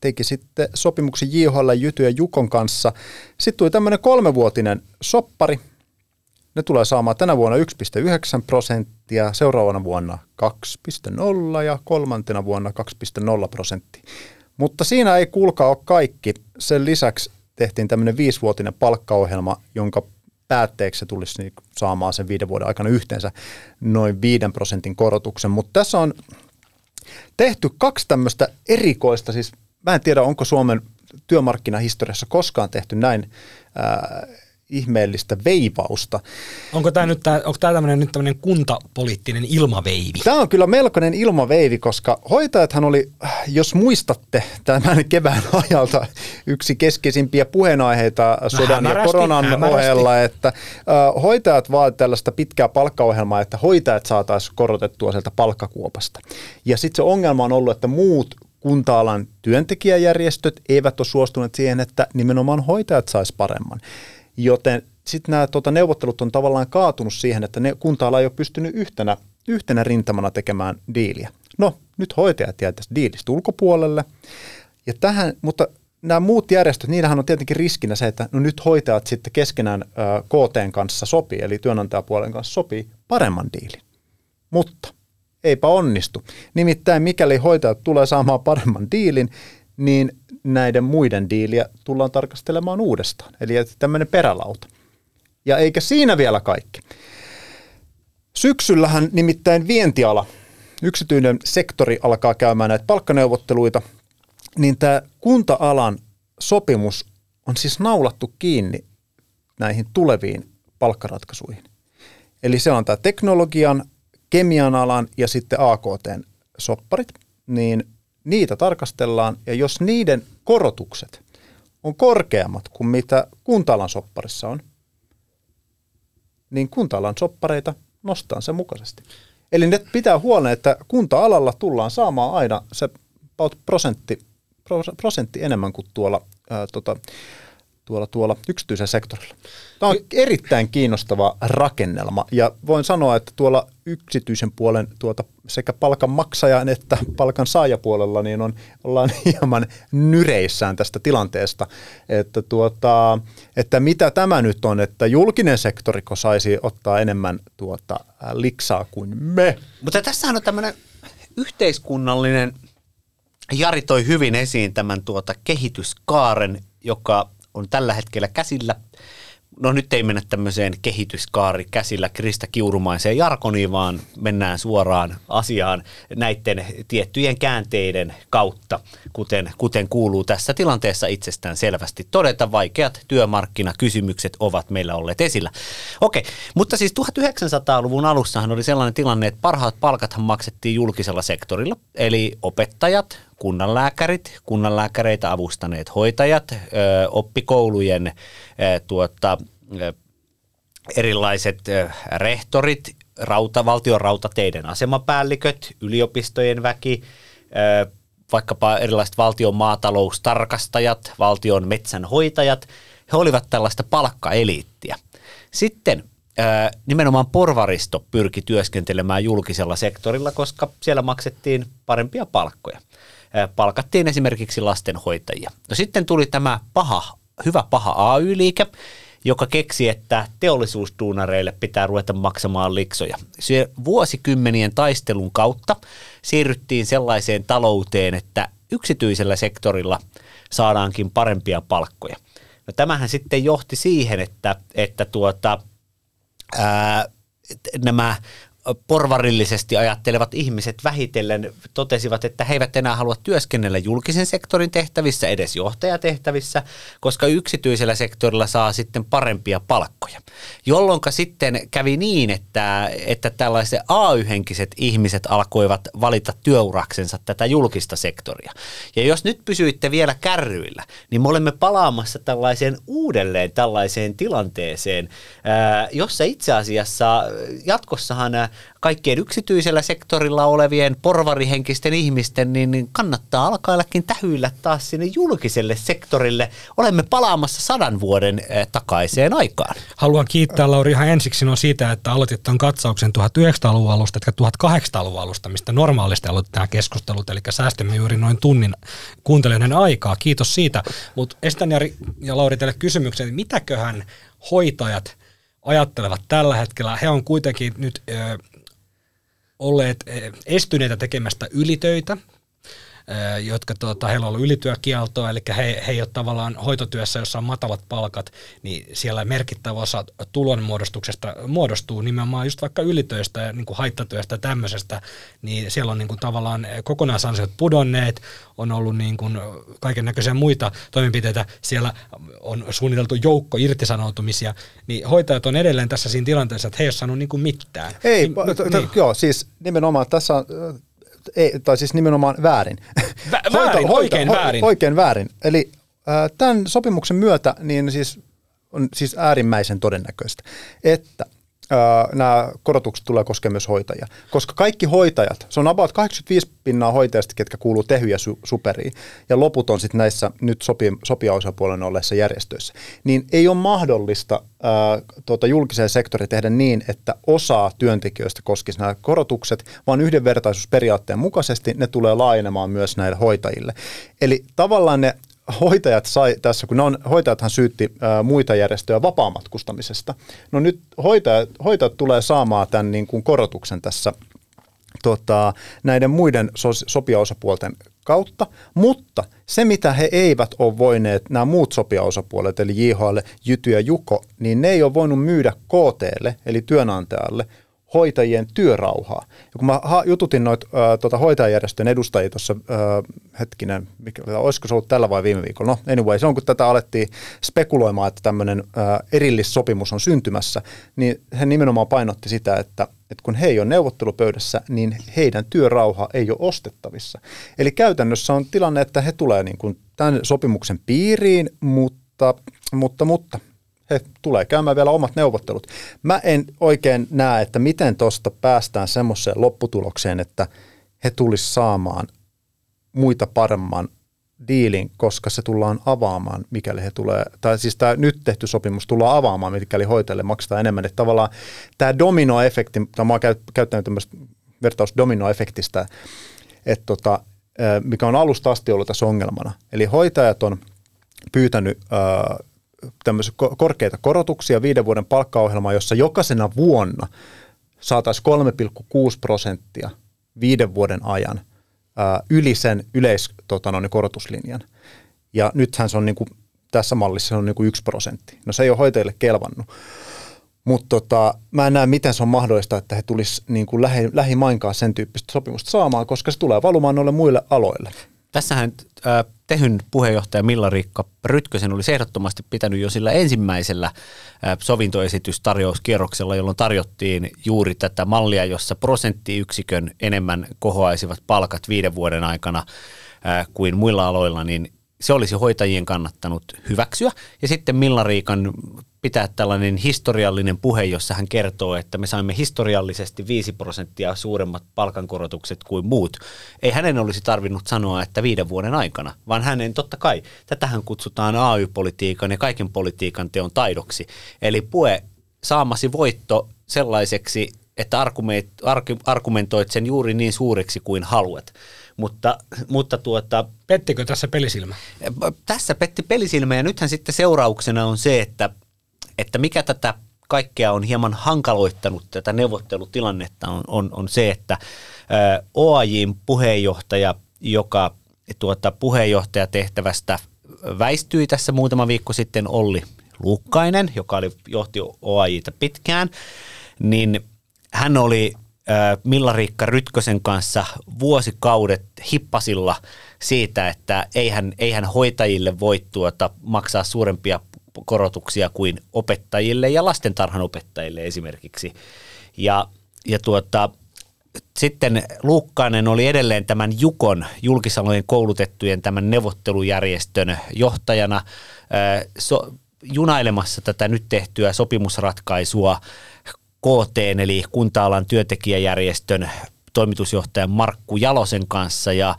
teki sitten sopimuksen JHL, Jyty ja Jukon kanssa. Sitten tuli tämmöinen kolmevuotinen soppari, ne tulee saamaan tänä vuonna 1,9 prosenttia, seuraavana vuonna 2,0 ja kolmantena vuonna 2,0 prosenttia. Mutta siinä ei kuulkaa ole kaikki. Sen lisäksi tehtiin tämmöinen viisivuotinen palkkaohjelma, jonka päätteeksi se tulisi niin saamaan sen viiden vuoden aikana yhteensä noin 5 prosentin korotuksen. Mutta tässä on tehty kaksi tämmöistä erikoista, siis mä en tiedä onko Suomen työmarkkinahistoriassa koskaan tehty näin ää, ihmeellistä veivausta. Onko tämä nyt tää, onko tää tämmönen, nyt tämmöinen kuntapoliittinen ilmaveivi? Tämä on kyllä melkoinen ilmaveivi, koska hoitajathan oli, jos muistatte tämän kevään ajalta, yksi keskeisimpiä puheenaiheita sodan ja koronan hämärästi. ohella, että äh, hoitajat vaativat tällaista pitkää palkkaohjelmaa, että hoitajat saataisiin korotettua sieltä palkkakuopasta. Ja sitten se ongelma on ollut, että muut kunta-alan työntekijäjärjestöt eivät ole suostuneet siihen, että nimenomaan hoitajat sais paremman. Joten sitten nämä tota, neuvottelut on tavallaan kaatunut siihen, että ne kunta-ala ei ole pystynyt yhtenä, yhtenä rintamana tekemään diiliä. No, nyt hoitajat jää tästä diilistä ulkopuolelle. Ja tähän, mutta nämä muut järjestöt, niillähän on tietenkin riskinä se, että no nyt hoitajat sitten keskenään ö, KTn kanssa sopii, eli työnantajapuolen kanssa sopii paremman diilin. Mutta eipä onnistu. Nimittäin mikäli hoitajat tulee saamaan paremman diilin, niin näiden muiden diiliä tullaan tarkastelemaan uudestaan. Eli tämmöinen perälauta. Ja eikä siinä vielä kaikki. Syksyllähän nimittäin vientiala, yksityinen sektori alkaa käymään näitä palkkaneuvotteluita, niin tämä kunta-alan sopimus on siis naulattu kiinni näihin tuleviin palkkaratkaisuihin. Eli se on tämä teknologian, kemian alan ja sitten AKTn sopparit, niin niitä tarkastellaan ja jos niiden korotukset on korkeammat kuin mitä kunta-alan sopparissa on, niin kunta-alan soppareita nostaa sen mukaisesti. Eli ne pitää huolen, että kunta-alalla tullaan saamaan aina se prosentti, pros- prosentti enemmän kuin tuolla, ää, tota, tuolla, tuolla yksityisellä sektorilla. Tämä on erittäin kiinnostava rakennelma ja voin sanoa, että tuolla yksityisen puolen tuota sekä palkan maksajan että palkan saajapuolella niin on, ollaan hieman nyreissään tästä tilanteesta, että, tuota, että mitä tämä nyt on, että julkinen sektoriko saisi ottaa enemmän tuota, liksaa kuin me. Mutta tässähän on tämmöinen yhteiskunnallinen, Jari toi hyvin esiin tämän tuota kehityskaaren, joka on tällä hetkellä käsillä. No nyt ei mennä tämmöiseen kehityskaari käsillä Krista Kiurumaiseen jarkoniin, vaan mennään suoraan asiaan näiden tiettyjen käänteiden kautta, kuten, kuten kuuluu tässä tilanteessa itsestään selvästi todeta. Vaikeat työmarkkinakysymykset ovat meillä olleet esillä. Okei, mutta siis 1900-luvun alussahan oli sellainen tilanne, että parhaat palkathan maksettiin julkisella sektorilla, eli opettajat, kunnanlääkärit, kunnanlääkäreitä avustaneet hoitajat, oppikoulujen tuota, erilaiset rehtorit, rauta, valtion rautateiden asemapäälliköt, yliopistojen väki, vaikkapa erilaiset valtion maataloustarkastajat, valtion metsänhoitajat, he olivat tällaista palkkaeliittiä. Sitten nimenomaan porvaristo pyrki työskentelemään julkisella sektorilla, koska siellä maksettiin parempia palkkoja. Palkattiin esimerkiksi lastenhoitajia. No sitten tuli tämä paha, hyvä paha AY-liike, joka keksi, että teollisuusduunareille pitää ruveta maksamaan liksoja. Se vuosikymmenien taistelun kautta siirryttiin sellaiseen talouteen, että yksityisellä sektorilla saadaankin parempia palkkoja. No tämähän sitten johti siihen, että, että tuota, ää, nämä porvarillisesti ajattelevat ihmiset vähitellen totesivat, että he eivät enää halua työskennellä julkisen sektorin tehtävissä, edes johtajatehtävissä, koska yksityisellä sektorilla saa sitten parempia palkkoja. Jolloin sitten kävi niin, että, että tällaiset AY-henkiset ihmiset alkoivat valita työuraksensa tätä julkista sektoria. Ja jos nyt pysyitte vielä kärryillä, niin me olemme palaamassa tällaiseen uudelleen tällaiseen tilanteeseen, jossa itse asiassa jatkossahan kaikkien yksityisellä sektorilla olevien porvarihenkisten ihmisten, niin niin kannattaa alkaillakin tähyillä taas sinne julkiselle sektorille. Olemme palaamassa sadan vuoden ää, takaiseen aikaan. Haluan kiittää Lauri ihan ensiksi no siitä, että aloitit tämän katsauksen 1900-luvun alusta, etkä 1800-luvun alusta, mistä normaalisti aloitit nämä keskustelut, eli säästämme juuri noin tunnin kuuntelijoiden aikaa. Kiitos siitä. Mutta esitän Jari ja Lauri teille kysymyksen, että mitäköhän hoitajat ajattelevat tällä hetkellä? He on kuitenkin nyt ö, olleet estyneitä tekemästä ylitöitä, jotka tuota, heillä on ollut ylityökieltoa, eli he, he ei ole tavallaan hoitotyössä, jossa on matalat palkat, niin siellä merkittävä osa tulonmuodostuksesta muodostuu nimenomaan just vaikka ylitöistä ja niin kuin haittatyöstä ja tämmöisestä, niin siellä on niin kuin tavallaan kokonaisansiot pudonneet, on ollut niin kuin kaiken näköisiä muita toimenpiteitä, siellä on suunniteltu joukko irtisanoutumisia, niin hoitajat on edelleen tässä siinä tilanteessa, että he ei ole saanut niin kuin mitään. Ei, niin, niin. joo, siis nimenomaan tässä on, ei, tai siis nimenomaan väärin. Vä- väärin, oikein väärin. Oikein väärin. Eli äh, tämän sopimuksen myötä niin siis on siis äärimmäisen todennäköistä, että nämä korotukset tulee koskemaan myös hoitajia. Koska kaikki hoitajat, se on about 85 pinnaa hoitajista, ketkä kuuluu tehy- ja su- superiin, ja loput on sitten näissä nyt sopi, sopijaosapuolen olleissa järjestöissä, niin ei ole mahdollista ää, tuota, julkiseen sektoriin tehdä niin, että osaa työntekijöistä koskisi nämä korotukset, vaan yhdenvertaisuusperiaatteen mukaisesti ne tulee laajenemaan myös näille hoitajille. Eli tavallaan ne hoitajat sai tässä, kun ne on, hoitajathan syytti ää, muita järjestöjä vapaamatkustamisesta. No nyt hoitajat, hoitajat tulee saamaan tämän niin kuin korotuksen tässä tota, näiden muiden so, sopijaosapuolten kautta, mutta se mitä he eivät ole voineet, nämä muut sopijaosapuolet, eli JHL, Jyty ja Juko, niin ne ei ole voinut myydä KTlle, eli työnantajalle, hoitajien työrauhaa. Ja kun mä jututin noita tota, hoitajajärjestön edustajia tuossa hetkinen, mikä, olisiko se ollut tällä vai viime viikolla? No anyway, se on kun tätä alettiin spekuloimaan, että tämmöinen erillissopimus on syntymässä, niin he nimenomaan painotti sitä, että, että kun he ei ole neuvottelupöydässä, niin heidän työrauha ei ole ostettavissa. Eli käytännössä on tilanne, että he tulee niin tämän sopimuksen piiriin, mutta, mutta, mutta he tulee käymään vielä omat neuvottelut. Mä en oikein näe, että miten tuosta päästään semmoiseen lopputulokseen, että he tulisi saamaan muita paremman diilin, koska se tullaan avaamaan, mikäli he tulee, tai siis tämä nyt tehty sopimus tullaan avaamaan, mikäli hoitajille maksetaan enemmän. Että tavallaan tämä dominoefekti, tai mä oon käyttänyt tämmöistä vertaus dominoefektistä, että tota, mikä on alusta asti ollut tässä ongelmana. Eli hoitajat on pyytänyt tämmöisiä korkeita korotuksia, viiden vuoden palkkaohjelma, jossa jokaisena vuonna saataisiin 3,6 prosenttia viiden vuoden ajan yli sen yleis tota, niin. Ja nythän se on niin kuin, tässä mallissa se on niin kuin yksi prosentti. No se ei ole hoitajille kelvannut. Mutta tota, mä en näe, miten se on mahdollista, että he tulisivat niin lähi, lähimainkaan sen tyyppistä sopimusta saamaan, koska se tulee valumaan noille muille aloille. Tässähän äh, Tehyn puheenjohtaja Milla-Riikka Rytkösen olisi ehdottomasti pitänyt jo sillä ensimmäisellä äh, sovintoesitystarjouskierroksella, jolloin tarjottiin juuri tätä mallia, jossa prosenttiyksikön enemmän kohoaisivat palkat viiden vuoden aikana äh, kuin muilla aloilla, niin se olisi hoitajien kannattanut hyväksyä. Ja sitten Milla-Riikan pitää tällainen historiallinen puhe, jossa hän kertoo, että me saimme historiallisesti 5 prosenttia suuremmat palkankorotukset kuin muut. Ei hänen olisi tarvinnut sanoa, että viiden vuoden aikana, vaan hänen totta kai, tätähän kutsutaan AY-politiikan ja kaiken politiikan teon taidoksi. Eli puhe saamasi voitto sellaiseksi, että argumentoit sen juuri niin suureksi kuin haluat. Mutta, mutta tuota, Pettikö tässä pelisilmä? Tässä petti pelisilmä ja nythän sitten seurauksena on se, että että mikä tätä kaikkea on hieman hankaloittanut tätä neuvottelutilannetta on, on, on se, että OAJin puheenjohtaja, joka tuota, puheenjohtajatehtävästä väistyi tässä muutama viikko sitten, Olli Luukkainen, joka oli, johti OAJita pitkään, niin hän oli Milla-Riikka Rytkösen kanssa vuosikaudet hippasilla siitä, että eihän, eihän hoitajille voi tuota, maksaa suurempia korotuksia kuin opettajille ja lastentarhanopettajille esimerkiksi. Ja, ja tuota, sitten Luukkainen oli edelleen tämän Jukon julkisalojen koulutettujen tämän neuvottelujärjestön johtajana so, junailemassa tätä nyt tehtyä sopimusratkaisua KT eli kunta-alan työntekijäjärjestön toimitusjohtajan Markku Jalosen kanssa ja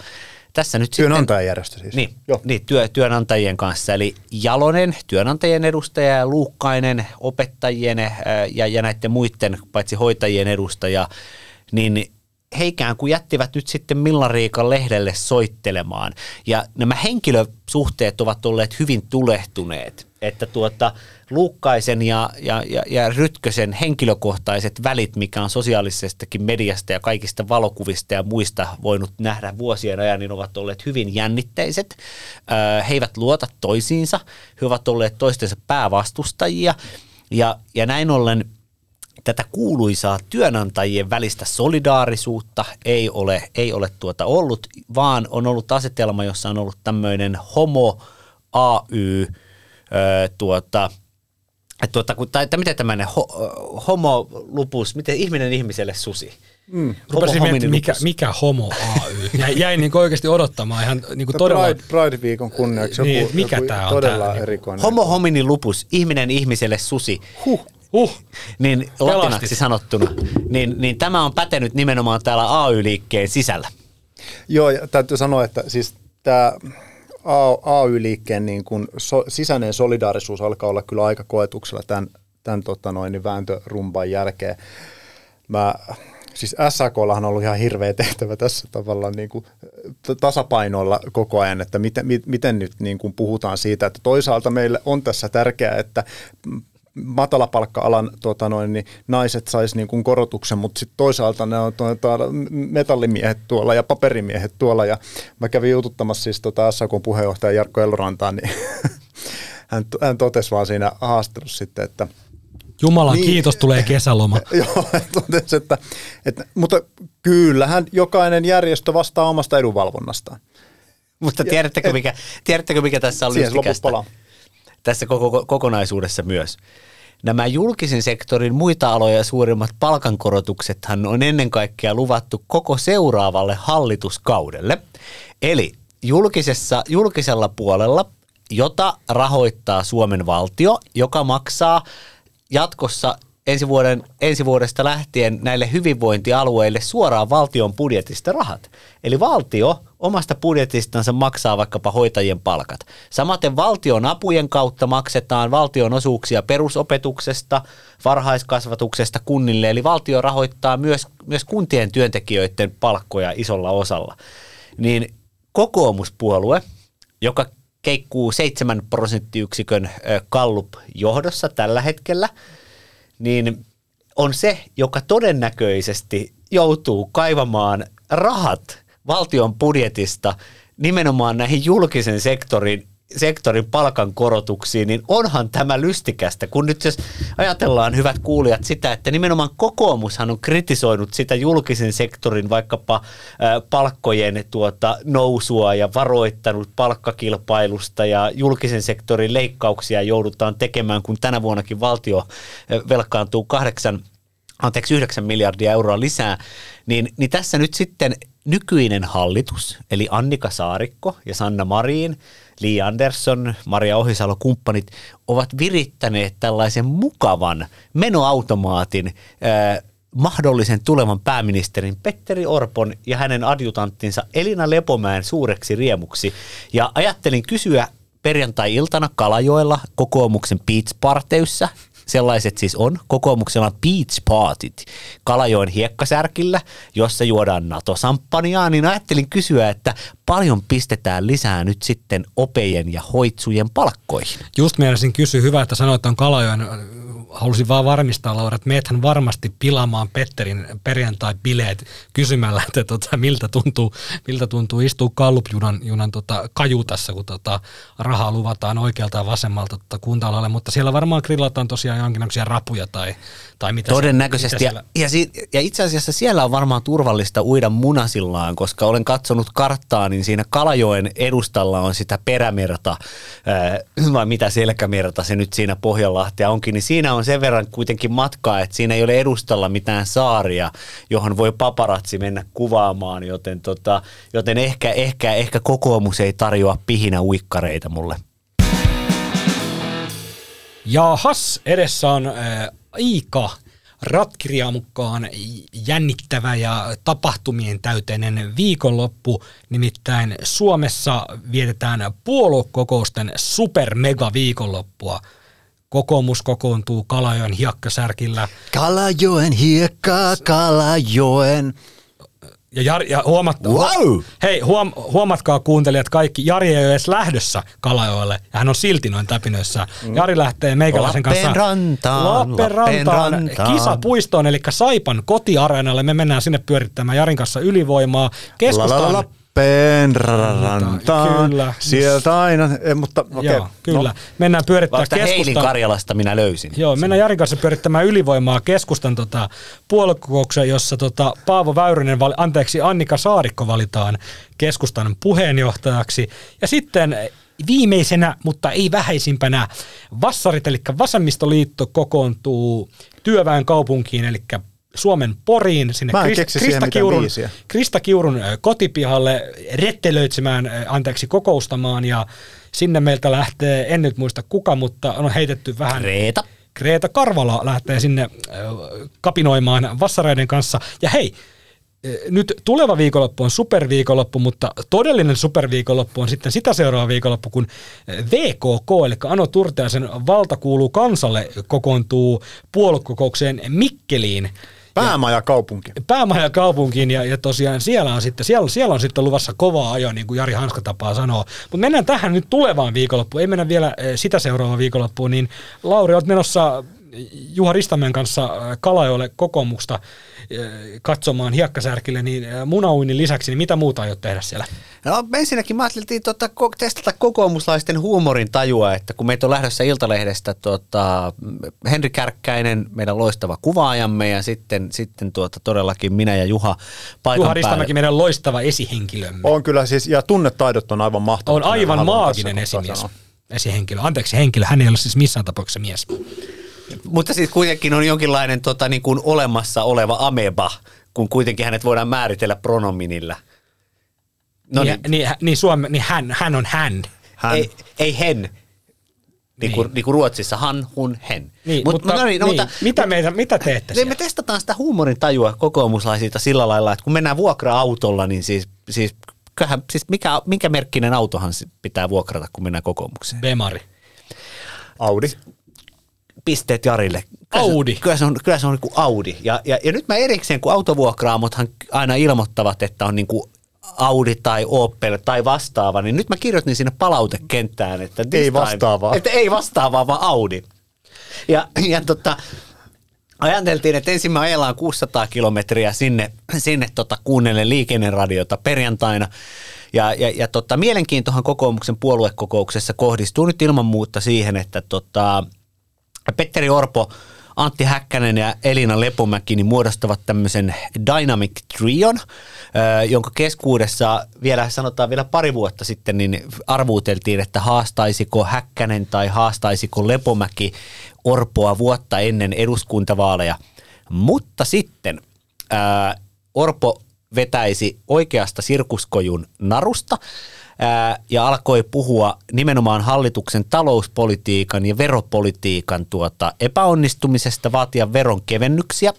tässä nyt Työnantajajärjestö siis. Niin, niin työ, työnantajien kanssa. Eli Jalonen, työnantajien edustaja ja Luukkainen, opettajien ää, ja, ja näiden muiden, paitsi hoitajien edustaja, niin he ikään kuin jättivät nyt sitten Millariikan lehdelle soittelemaan. Ja nämä henkilösuhteet ovat olleet hyvin tulehtuneet. Että tuota, Luukkaisen ja, ja, ja, ja Rytkösen henkilökohtaiset välit, mikä on sosiaalisestakin mediasta ja kaikista valokuvista ja muista voinut nähdä vuosien ajan, niin ovat olleet hyvin jännitteiset. He eivät luota toisiinsa, he ovat olleet toistensa päävastustajia ja, ja näin ollen tätä kuuluisaa työnantajien välistä solidaarisuutta ei ole, ei ole tuota ollut, vaan on ollut asetelma, jossa on ollut tämmöinen homo AY, öö, tuota, tuota, kun, tai, tai miten tämmöinen ho, homolupus, miten ihminen ihmiselle susi? Mm. Rupesin miettimään, mikä, mikä homo AY. Jäi, jäi niin oikeasti odottamaan ihan niin kuin todella... Pride, Pride-viikon kunniaksi niin, joku, mikä joku tää on todella tää? erikoinen. Homo homini lupus, ihminen ihmiselle susi. Huh. Huh. Niin Pelastit. latinaksi sanottuna, niin, niin tämä on pätenyt nimenomaan täällä AY-liikkeen sisällä. Joo, ja täytyy sanoa, että siis tämä AY-liikkeen niin kun so, sisäinen solidaarisuus alkaa olla kyllä aika koetuksella tämän, tämän tota noin, niin vääntörumban jälkeen. Mä, siis SAKllahan on ollut ihan hirveä tehtävä tässä tavallaan niin kuin tasapainoilla koko ajan, että miten, miten nyt niin kuin puhutaan siitä, että toisaalta meille on tässä tärkeää, että matalapalkka-alan tota noin, niin naiset sais niin kuin korotuksen, mutta sitten toisaalta ne on tuota, metallimiehet tuolla ja paperimiehet tuolla. Ja mä kävin jututtamassa siis tota SAK puheenjohtaja Jarkko Ellorantaan, niin hän, hän totesi vaan siinä haastattelussa sitten, että Jumalan Niin. kiitos, tulee kesäloma. Joo, hän totesi, että, että, mutta kyllähän jokainen järjestö vastaa omasta edunvalvonnastaan. Mutta tiedättekö mikä, tiedättekö mikä tässä on lystikästä? Tässä koko, kokonaisuudessa myös. Nämä julkisen sektorin muita aloja suurimmat palkankorotuksethan on ennen kaikkea luvattu koko seuraavalle hallituskaudelle. Eli julkisessa, julkisella puolella, jota rahoittaa Suomen valtio, joka maksaa jatkossa ensi, vuoden, ensi vuodesta lähtien näille hyvinvointialueille suoraan valtion budjetista rahat. Eli valtio omasta budjetistansa maksaa vaikkapa hoitajien palkat. Samaten valtion apujen kautta maksetaan valtion osuuksia perusopetuksesta, varhaiskasvatuksesta kunnille, eli valtio rahoittaa myös, myös kuntien työntekijöiden palkkoja isolla osalla. Niin kokoomuspuolue, joka keikkuu 7 prosenttiyksikön kallup johdossa tällä hetkellä, niin on se, joka todennäköisesti joutuu kaivamaan rahat valtion budjetista nimenomaan näihin julkisen sektorin sektorin palkankorotuksiin, niin onhan tämä lystikästä, kun nyt jos ajatellaan, hyvät kuulijat, sitä, että nimenomaan kokoomushan on kritisoinut sitä julkisen sektorin vaikkapa palkkojen tuota, nousua ja varoittanut palkkakilpailusta ja julkisen sektorin leikkauksia joudutaan tekemään, kun tänä vuonnakin valtio velkaantuu kahdeksan anteeksi, 9 miljardia euroa lisää, niin, niin tässä nyt sitten nykyinen hallitus, eli Annika Saarikko ja Sanna Marin, Li Andersson, Maria Ohisalo kumppanit ovat virittäneet tällaisen mukavan menoautomaatin ää, mahdollisen tulevan pääministerin Petteri Orpon ja hänen adjutanttinsa Elina Lepomäen suureksi riemuksi. Ja ajattelin kysyä perjantai-iltana Kalajoella kokoomuksen Beach Parteyssä, sellaiset siis on. Kokoomuksella Beach Partit Kalajoen hiekkasärkillä, jossa juodaan NATO-samppaniaa, niin ajattelin kysyä, että paljon pistetään lisää nyt sitten opejen ja hoitsujen palkkoihin. Just mielisin kysyä, hyvä, että sanoit, että on Kalajoen halusin vaan varmistaa, Laura, että meethän varmasti pilaamaan Petterin perjantai-bileet kysymällä, että tota, miltä, tuntuu, miltä tuntuu istua Kallup-junan junan, tota, kajutassa, kun tota, rahaa luvataan oikealta ja vasemmalta tota, kunta mutta siellä varmaan grillataan tosiaan jonkinlaisia rapuja tai, tai mitä Todennäköisesti. Siellä, ja, ja, si- ja itse asiassa siellä on varmaan turvallista uida munasillaan, koska olen katsonut karttaa, niin siinä Kalajoen edustalla on sitä perämerta, ää, vai mitä selkämerta se nyt siinä Pohjanlahtea onkin, niin siinä on sen verran kuitenkin matkaa, että siinä ei ole edustalla mitään saaria, johon voi paparatsi mennä kuvaamaan, joten, tota, joten ehkä, ehkä, ehkä kokoomus ei tarjoa pihinä uikkareita mulle. Jahas, edessä on ää, aika ratkirjaa mukaan jännittävä ja tapahtumien täyteinen viikonloppu. Nimittäin Suomessa vietetään puoluekokousten supermega viikonloppua. Kokoomus kokoontuu Kalajoen hiekkasärkillä. Kalajoen hiekka, Kalajoen. Ja, Jari, ja huomat, Wow! hei, huom, huomatkaa kuuntelijat kaikki, Jari ei ole edes lähdössä Kalajoelle ja hän on silti noin täpinöissä. Mm. Jari lähtee meikäläisen kanssa rantaan, Lappen Lappen rantaan, rantaan. kisapuistoon, eli Saipan kotiareenalle. Me mennään sinne pyörittämään Jarin kanssa ylivoimaa. Keskustaan, Lappeenrantaan. Kyllä. Sieltä aina, eh, mutta okei. Joo, kyllä. No. Mennään pyörittämään Vasta Heilin keskustaan. Karjalasta minä löysin. Joo, mennään Jarin kanssa pyörittämään ylivoimaa keskustan tota, puoluekokouksen, jossa tota, Paavo Väyrynen, vali, anteeksi Annika Saarikko valitaan keskustan puheenjohtajaksi. Ja sitten viimeisenä, mutta ei vähäisimpänä, Vassarit, eli Vasemmistoliitto kokoontuu työväen kaupunkiin, eli Suomen Poriin, sinne Mä en Krist- mitään Kiurun. Krista Kiurun kotipihalle rettelöitsemään, anteeksi, kokoustamaan ja sinne meiltä lähtee, en nyt muista kuka, mutta on heitetty vähän Reeta. Kreta Karvala lähtee sinne kapinoimaan vassareiden kanssa. Ja hei, nyt tuleva viikonloppu on superviikonloppu, mutta todellinen superviikonloppu on sitten sitä seuraava viikonloppu, kun VKK, eli Ano Turtiaisen valta kuuluu kansalle, kokoontuu puoluekokoukseen Mikkeliin Päämaja kaupunki. päämaja kaupunkiin ja, ja tosiaan siellä on sitten, siellä, siellä on sitten luvassa kova ajo, niin kuin Jari Hanska tapaa sanoa. Mutta mennään tähän nyt tulevaan viikonloppuun, ei mennä vielä eh, sitä seuraavaan viikonloppuun, niin Lauri, olet menossa Juha Ristamäen kanssa eh, Kalajoelle kokoomusta eh, katsomaan hiekkasärkille, niin eh, munauinnin lisäksi, niin mitä muuta aiot tehdä siellä? No ensinnäkin mä ajattelin tota, testata kokoomuslaisten huumorin tajua, että kun meitä on lähdössä Iltalehdestä tota, Henri Kärkkäinen, meidän loistava kuvaajamme ja sitten, sitten tuota, todellakin minä ja Juha paikan Juha. Ristamäki, meidän loistava esihenkilömme. On kyllä siis, ja tunnetaidot on aivan mahtavat. On aivan maaginen esimies. sanoa. Esihenkilö. Anteeksi, henkilö. Hän ei ole siis missään tapauksessa mies. Mutta siis kuitenkin on jonkinlainen tota, niin kuin olemassa oleva ameba, kun kuitenkin hänet voidaan määritellä pronominilla. No niin, niin, niin, niin, Suome, niin hän, hän on hän. Hän. Ei, ei hen. Niin kuin, niin kuin Ruotsissa, han, hun, hen. Niin, Mut- mutta, no niin, no, niin, mutta mitä, meitä, mitä teette niin me testataan sitä huumorin tajua kokoomuslaisilta sillä lailla, että kun mennään vuokra-autolla, niin siis, siis, kyllähän, siis mikä, minkä merkkinen autohan pitää vuokrata, kun mennään kokoomukseen? Bemari. Audi. Pisteet Jarille. Kyllä se- Audi. Kyllä se on, kyllä se on niin kuin Audi. Ja, ja, ja nyt mä erikseen, kun autovuokraamothan aina ilmoittavat, että on niin kuin Audi tai Opel tai vastaava, niin nyt mä kirjoitin sinne palautekenttään, että Ei vastaavaa. Että ei vastaavaa, vaan Audi. Ja, ja tota, ajateltiin, että ensin me ajellaan 600 kilometriä sinne, sinne tota, kuunnellen liikenneradiota perjantaina. Ja, ja, ja tota, mielenkiintohan kokoomuksen puoluekokouksessa kohdistuu nyt ilman muuta siihen, että tota, Petteri Orpo, Antti Häkkänen ja Elina Lepomäki niin muodostavat tämmöisen Dynamic Trion, jonka keskuudessa vielä sanotaan vielä pari vuotta sitten niin arvuuteltiin, että haastaisiko Häkkänen tai haastaisiko Lepomäki Orpoa vuotta ennen eduskuntavaaleja. Mutta sitten ää, Orpo vetäisi oikeasta sirkuskojun narusta ää, ja alkoi puhua nimenomaan hallituksen talouspolitiikan ja veropolitiikan tuota epäonnistumisesta, vaatia veronkevennyksiä.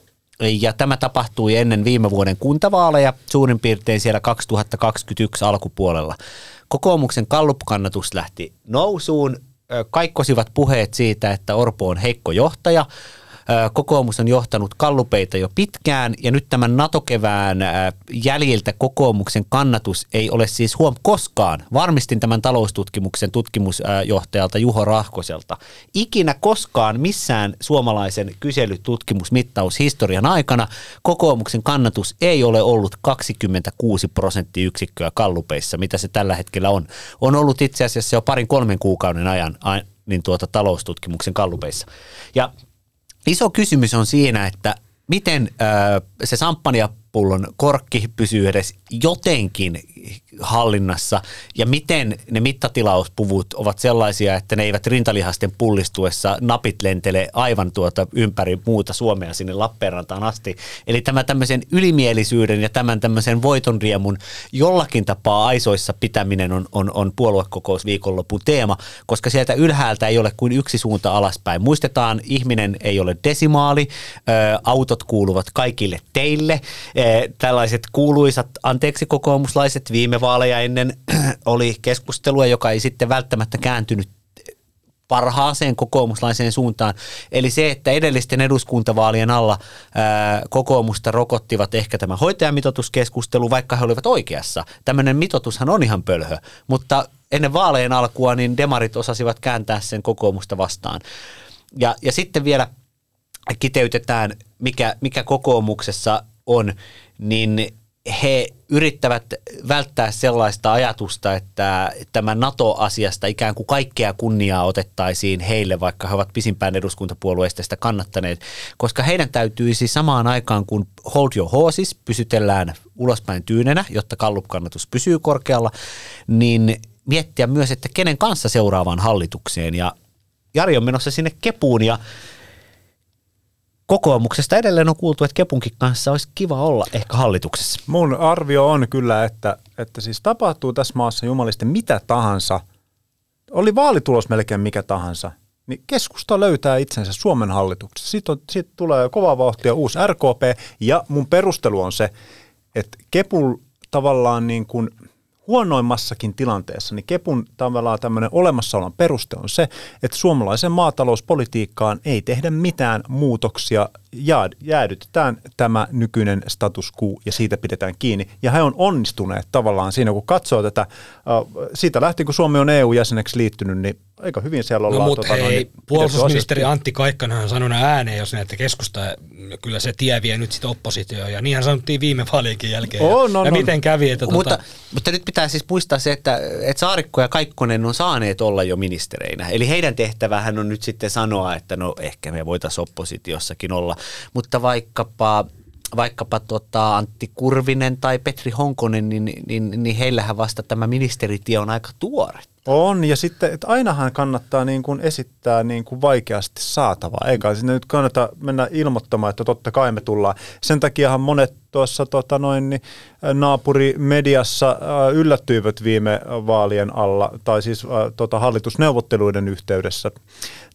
Ja tämä tapahtui ennen viime vuoden kuntavaaleja, suurin piirtein siellä 2021 alkupuolella. Kokoomuksen kallupkannatus lähti nousuun, kaikkosivat puheet siitä, että Orpo on heikko johtaja, Kokoomus on johtanut kallupeita jo pitkään ja nyt tämän NATO-kevään jäljiltä kokoomuksen kannatus ei ole siis huom koskaan. Varmistin tämän taloustutkimuksen tutkimusjohtajalta Juho Rahkoselta. Ikinä koskaan missään suomalaisen kyselytutkimusmittaushistorian aikana kokoomuksen kannatus ei ole ollut 26 prosenttiyksikköä kallupeissa, mitä se tällä hetkellä on. On ollut itse asiassa jo parin kolmen kuukauden ajan niin tuota taloustutkimuksen kallupeissa. Ja Iso kysymys on siinä, että miten ö, se samppaniapullon korkki pysyy edes jotenkin hallinnassa ja miten ne mittatilauspuvut ovat sellaisia, että ne eivät rintalihasten pullistuessa napit lentele aivan tuota ympäri muuta Suomea sinne Lappeenrantaan asti. Eli tämä tämmöisen ylimielisyyden ja tämän tämmöisen voitonriemun jollakin tapaa aisoissa pitäminen on, on, on puoluekokous viikonlopun teema, koska sieltä ylhäältä ei ole kuin yksi suunta alaspäin. Muistetaan, ihminen ei ole desimaali, ö, autot kuuluvat kaikille teille. E, tällaiset kuuluisat anteeksi kokoomuslaiset viime vaaleja ennen oli keskustelua, joka ei sitten välttämättä kääntynyt parhaaseen kokoomuslaiseen suuntaan. Eli se, että edellisten eduskuntavaalien alla ää, kokoomusta rokottivat ehkä tämä hoitajamitoituskeskustelu, vaikka he olivat oikeassa. Tämmöinen mitoitushan on ihan pölhö, mutta ennen vaaleen alkua niin demarit osasivat kääntää sen kokoomusta vastaan. Ja, ja sitten vielä kiteytetään, mikä, mikä kokoomuksessa on, niin he yrittävät välttää sellaista ajatusta, että tämä NATO-asiasta ikään kuin kaikkea kunniaa otettaisiin heille, vaikka he ovat pisimpään eduskuntapuolueista sitä kannattaneet, koska heidän täytyisi samaan aikaan, kun hold your horses, pysytellään ulospäin tyynenä, jotta kallupkannatus pysyy korkealla, niin miettiä myös, että kenen kanssa seuraavaan hallitukseen. Ja Jari on menossa sinne kepuun ja kokoomuksesta edelleen on kuultu, että Kepunkin kanssa olisi kiva olla ehkä hallituksessa. Mun arvio on kyllä, että, että siis tapahtuu tässä maassa jumalisten mitä tahansa, oli vaalitulos melkein mikä tahansa, niin keskusta löytää itsensä Suomen hallituksessa. Sitten, sitten tulee kova vauhtia uusi RKP, ja mun perustelu on se, että Kepul tavallaan niin kuin – huonoimmassakin tilanteessa, niin Kepun tavallaan tämmöinen olemassaolon peruste on se, että suomalaisen maatalouspolitiikkaan ei tehdä mitään muutoksia, jäädytetään tämä nykyinen status quo ja siitä pidetään kiinni. Ja he on onnistuneet tavallaan siinä, kun katsoo tätä, siitä lähtien kun Suomi on EU-jäseneksi liittynyt, niin aika hyvin siellä ollaan. No mutta tota, hei, niin, puolustusministeri Antti Kaikkonen on sanonut ääneen, jos näette keskusta, kyllä se tie vie nyt sitten oppositioon, ja niinhän sanottiin viime vaalienkin jälkeen. Oh, no, ja no, miten kävi? Että mutta, tota... mutta nyt pitää siis muistaa se, että, että Saarikko ja Kaikkonen on saaneet olla jo ministereinä, eli heidän tehtävähän on nyt sitten sanoa, että no ehkä me voitaisiin oppositiossakin olla, mutta vaikkapa vaikkapa tota Antti Kurvinen tai Petri Honkonen, niin, niin, niin, heillähän vasta tämä ministeritie on aika tuore. On, ja sitten että ainahan kannattaa niin kuin esittää niin kuin vaikeasti saatavaa. Eikä sinne nyt kannata mennä ilmoittamaan, että totta kai me tullaan. Sen takiahan monet tuossa tota noin, niin, naapurimediassa yllättyivät viime vaalien alla, tai siis tota, hallitusneuvotteluiden yhteydessä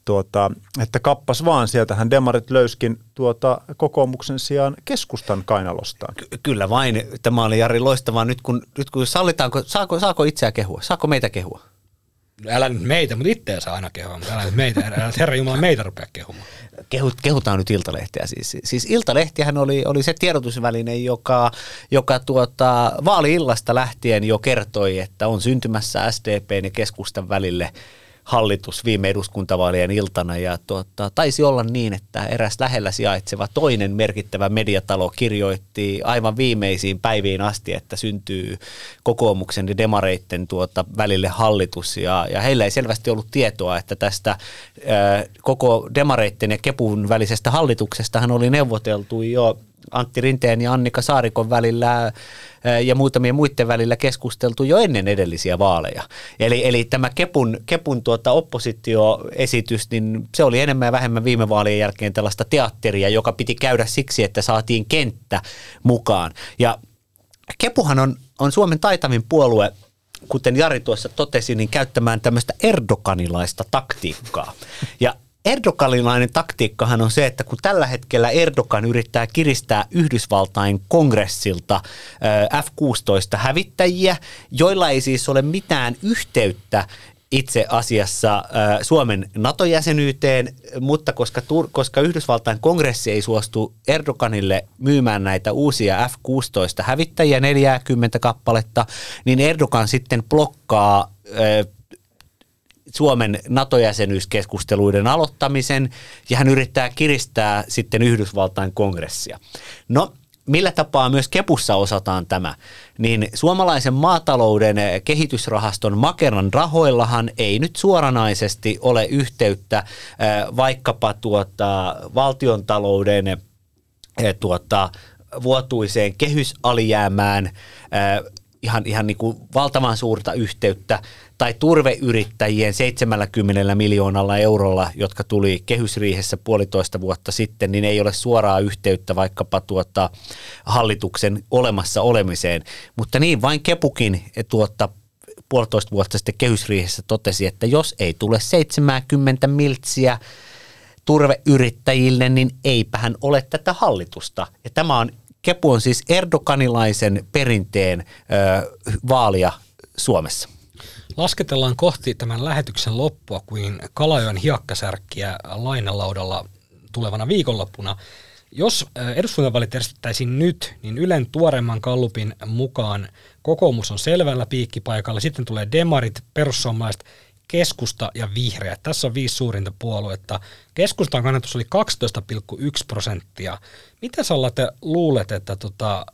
tuota, että kappas vaan, sieltähän demarit löyskin tuota, kokoomuksen sijaan keskustan kainalostaan. Ky- kyllä vain, tämä oli Jari loistavaa. Nyt kun, nyt kun sallitaanko, saako, saako itseä kehua? Saako meitä kehua? Älä nyt meitä, mutta itseä saa aina kehua, mutta älä nyt meitä, älä Herra Jumala meitä rupea kehumaan. Kehut, kehutaan nyt Iltalehtiä siis. Siis Iltalehtihän oli, oli se tiedotusväline, joka, joka tuota, vaali-illasta lähtien jo kertoi, että on syntymässä SDP ja keskustan välille – hallitus viime eduskuntavaalien iltana ja tuota, taisi olla niin, että eräs lähellä sijaitseva toinen merkittävä mediatalo kirjoitti aivan viimeisiin päiviin asti, että syntyy kokoomuksen ja demareitten tuota, välille hallitus. Ja, ja heillä ei selvästi ollut tietoa, että tästä ää, koko demareitten ja kepun välisestä hallituksesta hän oli neuvoteltu jo Antti Rinteen ja Annika Saarikon välillä ja muutamien muiden välillä keskusteltu jo ennen edellisiä vaaleja. Eli, eli tämä Kepun, Kepun tuota oppositioesitys, niin se oli enemmän ja vähemmän viime vaalien jälkeen tällaista teatteria, joka piti käydä siksi, että saatiin kenttä mukaan. Ja Kepuhan on, on Suomen taitavin puolue kuten Jari tuossa totesi, niin käyttämään tämmöistä erdokanilaista taktiikkaa. Ja Erdoganilainen taktiikkahan on se, että kun tällä hetkellä Erdogan yrittää kiristää Yhdysvaltain kongressilta F-16 hävittäjiä, joilla ei siis ole mitään yhteyttä itse asiassa Suomen NATO-jäsenyyteen, mutta koska, koska Yhdysvaltain kongressi ei suostu Erdoganille myymään näitä uusia F-16 hävittäjiä 40 kappaletta, niin Erdogan sitten blokkaa Suomen NATO-jäsenyyskeskusteluiden aloittamisen ja hän yrittää kiristää sitten Yhdysvaltain kongressia. No, millä tapaa myös Kepussa osataan tämä, niin suomalaisen maatalouden kehitysrahaston Makeran rahoillahan ei nyt suoranaisesti ole yhteyttä vaikkapa tuota, valtiontalouden tuota, vuotuiseen kehysalijäämään, ihan, ihan niin kuin valtavan suurta yhteyttä, tai turveyrittäjien 70 miljoonalla eurolla, jotka tuli kehysriihessä puolitoista vuotta sitten, niin ei ole suoraa yhteyttä vaikkapa tuota hallituksen olemassa olemiseen. Mutta niin vain Kepukin tuota puolitoista vuotta sitten kehysriihessä totesi, että jos ei tule 70 miltsiä turveyrittäjille, niin eipähän ole tätä hallitusta. Ja tämä on Kepu on siis erdokanilaisen perinteen vaalia Suomessa. Lasketellaan kohti tämän lähetyksen loppua kuin Kalajoen hiekkasärkkiä lainalaudalla tulevana viikonloppuna. Jos eduskuntavaalit järjestettäisiin nyt, niin Ylen tuoreimman kallupin mukaan kokoomus on selvällä piikkipaikalla. Sitten tulee demarit, perussuomalaiset, keskusta ja vihreät. Tässä on viisi suurinta puoluetta. Keskustan kannatus oli 12,1 prosenttia. Mitä sä luulet, että tota,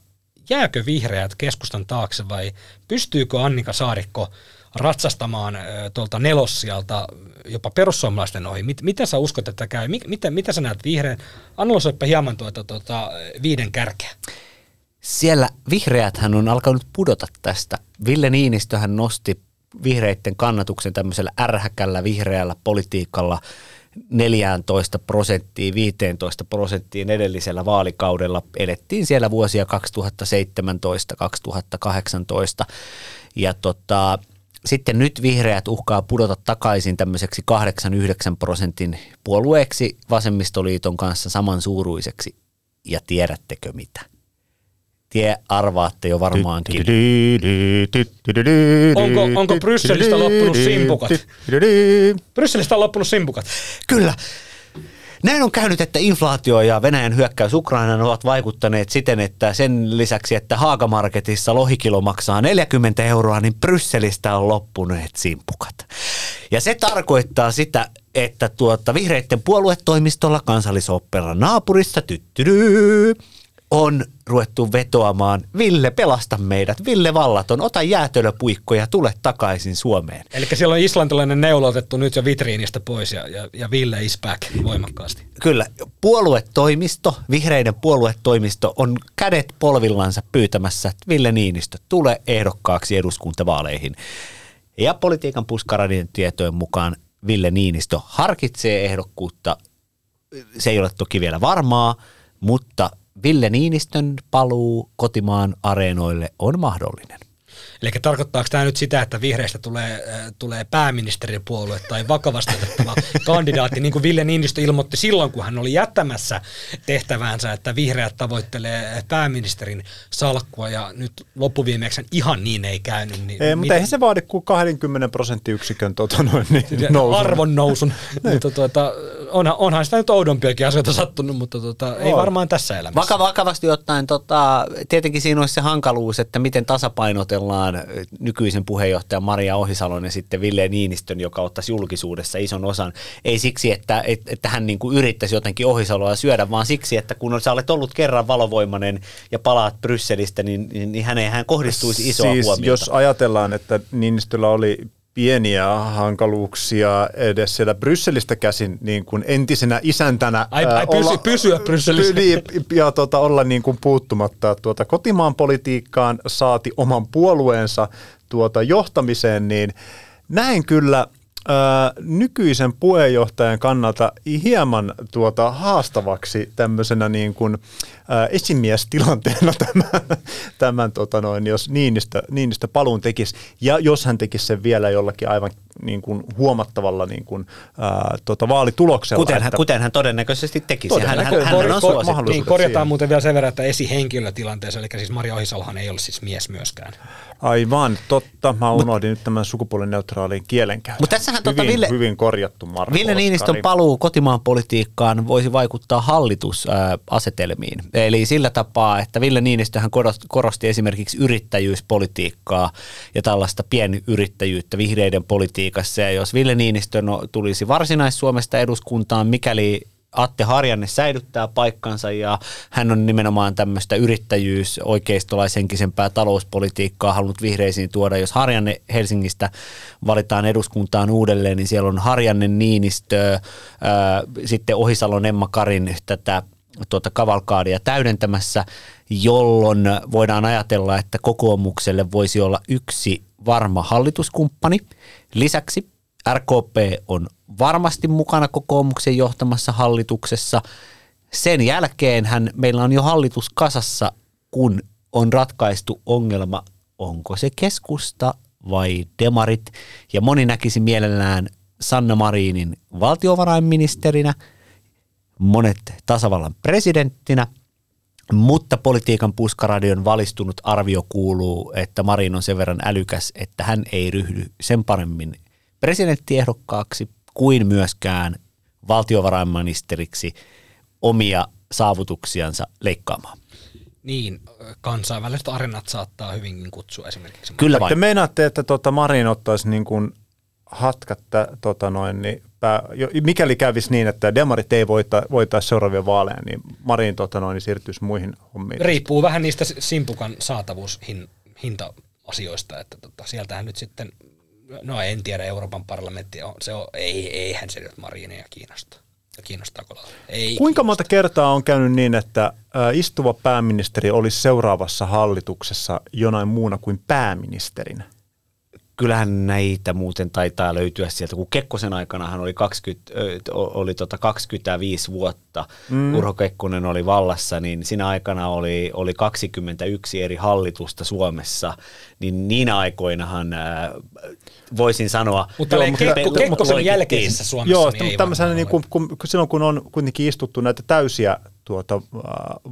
jääkö vihreät keskustan taakse vai pystyykö Annika Saarikko ratsastamaan tuolta nelossialta jopa perussuomalaisten ohi. Mit, miten sä uskot, että käy? Miten, mitä sä näet vihreän? Analysoipa hieman tuota, tuota, viiden kärkeä. Siellä vihreäthän on alkanut pudota tästä. Ville Niinistöhän nosti vihreiden kannatuksen tämmöisellä ärhäkällä vihreällä politiikalla 14 prosenttiin, 15 prosenttiin edellisellä vaalikaudella. Elettiin siellä vuosia 2017-2018 ja tota, sitten nyt vihreät uhkaa pudota takaisin tämmöiseksi 8-9 prosentin puolueeksi vasemmistoliiton kanssa samansuuruiseksi. Ja tiedättekö mitä? Tie arvaatte jo varmaankin. Onko, onko Brysselistä loppunut simpukat? Brysselistä on loppunut simpukat. Kyllä. Näin on käynyt, että inflaatio ja Venäjän hyökkäys Ukrainaan ovat vaikuttaneet siten, että sen lisäksi, että Haagamarketissa lohikilo maksaa 40 euroa, niin Brysselistä on loppuneet simpukat. Ja se tarkoittaa sitä, että tuota, vihreiden puoluetoimistolla kansallisoopperan naapurissa tyttyry, on ruvettu vetoamaan, Ville pelasta meidät, Ville Vallaton, ota jäätölöpuikkoja, tule takaisin Suomeen. Eli siellä on islantilainen neula otettu nyt jo vitriinistä pois ja, ja, ja Ville is back voimakkaasti. Kyllä, puoluetoimisto, vihreiden puoluetoimisto on kädet polvillansa pyytämässä, että Ville Niinistö tule ehdokkaaksi eduskuntavaaleihin. Ja politiikan puskaradien tietojen mukaan Ville Niinistö harkitsee ehdokkuutta. Se ei ole toki vielä varmaa, mutta Ville Niinistön paluu kotimaan areenoille on mahdollinen. Eli tarkoittaako tämä nyt sitä, että vihreistä tulee, äh, tulee pääministeripuolue tai vakavasti otettava kandidaatti, niin kuin Ville Niinistö ilmoitti silloin, kun hän oli jättämässä tehtäväänsä, että vihreät tavoittelee pääministerin salkkua ja nyt loppuviimeksi ihan niin ei käynyt. Niin ei, mutta eihän se vaadi kuin 20 prosenttiyksikön tota noin, niin nousun. arvon nousun. mutta tuota, onhan, onhan sitä nyt oudompiakin asioita sattunut, mutta tuota, ei varmaan tässä elämässä. Vaka, vakavasti ottaen, tota, tietenkin siinä olisi se hankaluus, että miten tasapainotellaan nimenomaan nykyisen puheenjohtajan Maria Ohisalon ja sitten Ville Niinistön, joka ottaisi julkisuudessa ison osan. Ei siksi, että, että hän niin kuin yrittäisi jotenkin Ohisaloa syödä, vaan siksi, että kun sä olet ollut kerran valovoimainen ja palaat Brysselistä, niin, niin, niin häneen hän kohdistuisi isoa siis huomiota. jos ajatellaan, että Niinistöllä oli pieniä hankaluuksia edes siellä Brysselistä käsin niin kuin entisenä isäntänä. Ai, ai pysy, olla, pysyä Brysselissä. Niin, ja tuota, olla niin kuin puuttumatta tuota kotimaan politiikkaan, saati oman puolueensa tuota johtamiseen, niin näin kyllä – nykyisen puheenjohtajan kannalta hieman tuota haastavaksi tämmöisenä niin kuin, ää, esimiestilanteena tämän, tämän tota noin, jos Niinistä, Niinistä paluun tekisi. Ja jos hän tekisi sen vielä jollakin aivan niin kuin huomattavalla niin kuin, ää, tota vaalituloksella. Kuten, hän, kuten hän todennäköisesti tekisi. Todennäköisesti. Hän, hän, hän on suosittu. Niin, korjataan muuten vielä sen verran, että esihenkilötilanteessa, eli siis Maria Ohisalohan ei ole siis mies myöskään. Aivan, totta. Mä unohdin Mut, nyt tämän sukupuolineutraalin kielenkäytön. Mutta tässähän hyvin, totta, Ville, hyvin korjattu Marko Ville Niinistön paluu kotimaan politiikkaan voisi vaikuttaa hallitusasetelmiin. Eli sillä tapaa, että Ville Niinistöhän korosti esimerkiksi yrittäjyyspolitiikkaa ja tällaista pienyrittäjyyttä vihreiden politiikassa. Ja jos Ville Niinistö no, tulisi varsinais-Suomesta eduskuntaan, mikäli Atte Harjanne säilyttää paikkansa ja hän on nimenomaan tämmöistä yrittäjyys, oikeistolaisenkisempää talouspolitiikkaa halunnut vihreisiin tuoda. Jos Harjanne Helsingistä valitaan eduskuntaan uudelleen, niin siellä on Harjanne Niinistö, ää, sitten Ohisalon Emma Karin tätä tuota kavalkaadia täydentämässä, jolloin voidaan ajatella, että kokoomukselle voisi olla yksi varma hallituskumppani. Lisäksi RKP on varmasti mukana kokoomuksen johtamassa hallituksessa. Sen jälkeen hän, meillä on jo hallitus kasassa, kun on ratkaistu ongelma, onko se keskusta vai demarit. Ja moni näkisi mielellään Sanna Marinin valtiovarainministerinä, monet tasavallan presidenttinä. Mutta politiikan puskaradion valistunut arvio kuuluu, että Marin on sen verran älykäs, että hän ei ryhdy sen paremmin presidenttiehdokkaaksi kuin myöskään valtiovarainministeriksi omia saavutuksiansa leikkaamaan. Niin, kansainväliset arenat saattaa hyvinkin kutsua esimerkiksi. Kyllä Te vain. meinaatte, että tota Marin ottaisi niin kuin hatkat, tä- tota noin, niin pää, jo- mikäli kävisi niin, että demarit ei voita, voitaisi seuraavia vaaleja, niin Marin tota noin, niin siirtyisi muihin hommiin. Riippuu vähän niistä simpukan saatavuushinta-asioista, että tota, sieltähän nyt sitten, no en tiedä, Euroopan parlamentti on, se on, ei, eihän se nyt Marineja kiinnosta. Kiinnostaako? Ei. Kuinka monta kertaa on käynyt niin, että istuva pääministeri olisi seuraavassa hallituksessa jonain muuna kuin pääministerinä? Kyllähän näitä muuten taitaa löytyä sieltä, kun Kekkosen aikana hän oli, 20, ö, oli tota 25 vuotta, mm. Urho Kekkonen oli vallassa, niin siinä aikana oli, oli 21 eri hallitusta Suomessa, niin niinä aikoinahan äh, voisin sanoa... Mutta Joo, Kekko, pe- Kekkosen jälkeisessä Suomessa Joo, niin ei niin kuin, kun, kun silloin kun on kuitenkin istuttu näitä täysiä tuota, äh,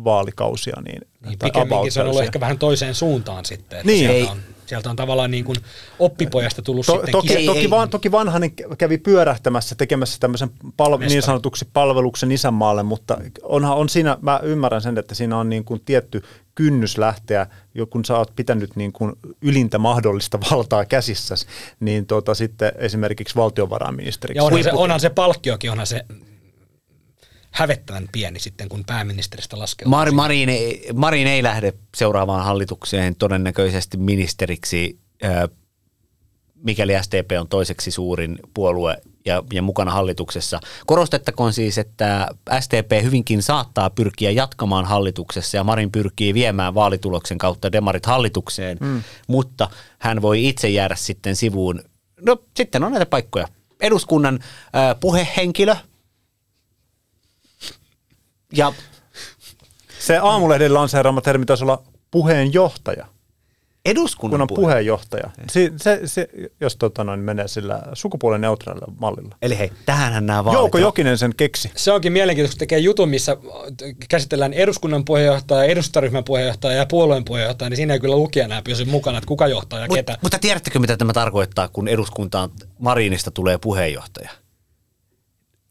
vaalikausia, niin, Niin, pikemminkin se on ollut ehkä vähän toiseen suuntaan sitten. Että Niin. Ei. on, sieltä on tavallaan niin kuin oppipojasta tullut To, sitten toki, toki, ei. Van, toki vanhanen kävi pyörähtämässä tekemässä tämmöisen pal- Mestari. niin sanotuksi palveluksen isänmaalle, mutta onhan on siinä, mä ymmärrän sen, että siinä on niin kuin tietty kynnys lähteä, kun sä oot pitänyt niin kuin ylintä mahdollista valtaa käsissäsi, niin tota sitten esimerkiksi valtiovarainministeriksi. Ja onhan se, onhan se palkkiokin, onhan se hävettävän pieni sitten, kun pääministeristä laskee. Mar- Marin, ei, Marin ei lähde seuraavaan hallitukseen todennäköisesti ministeriksi, ö, mikäli SDP on toiseksi suurin puolue ja, ja mukana hallituksessa. Korostettakoon siis, että SDP hyvinkin saattaa pyrkiä jatkamaan hallituksessa ja Marin pyrkii viemään vaalituloksen kautta demarit hallitukseen, mm. mutta hän voi itse jäädä sitten sivuun. No sitten on näitä paikkoja. Eduskunnan ö, puhehenkilö ja Se aamulehden lanseeraama termi taisi olla puheenjohtaja, eduskunnan kun on puhe. puheenjohtaja. Se, se, se, jos tota noin, menee sillä sukupuolineutraalilla mallilla. Eli hei, tähänhän nämä vaalit Jouko. Jokinen sen keksi. Se onkin mielenkiintoista, kun tekee jutun, missä käsitellään eduskunnan puheenjohtaja, edustaryhmän puheenjohtaja ja puolueen puheenjohtaja, niin siinä ei kyllä lukijana pysy mukana, että kuka johtaa ja Mut, ketä. mutta tiedättekö, mitä tämä tarkoittaa, kun eduskuntaan Marinista tulee puheenjohtaja?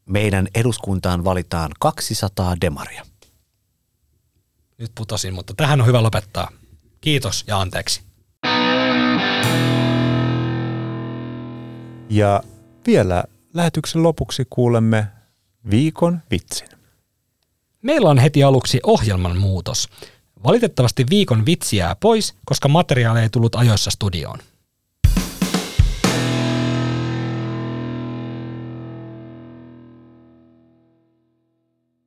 Meidän eduskuntaan valitaan 200 demaria. Nyt putosin, mutta tähän on hyvä lopettaa. Kiitos ja anteeksi. Ja vielä lähetyksen lopuksi kuulemme viikon vitsin. Meillä on heti aluksi ohjelman muutos. Valitettavasti viikon vitsi jää pois, koska materiaali ei tullut ajoissa studioon.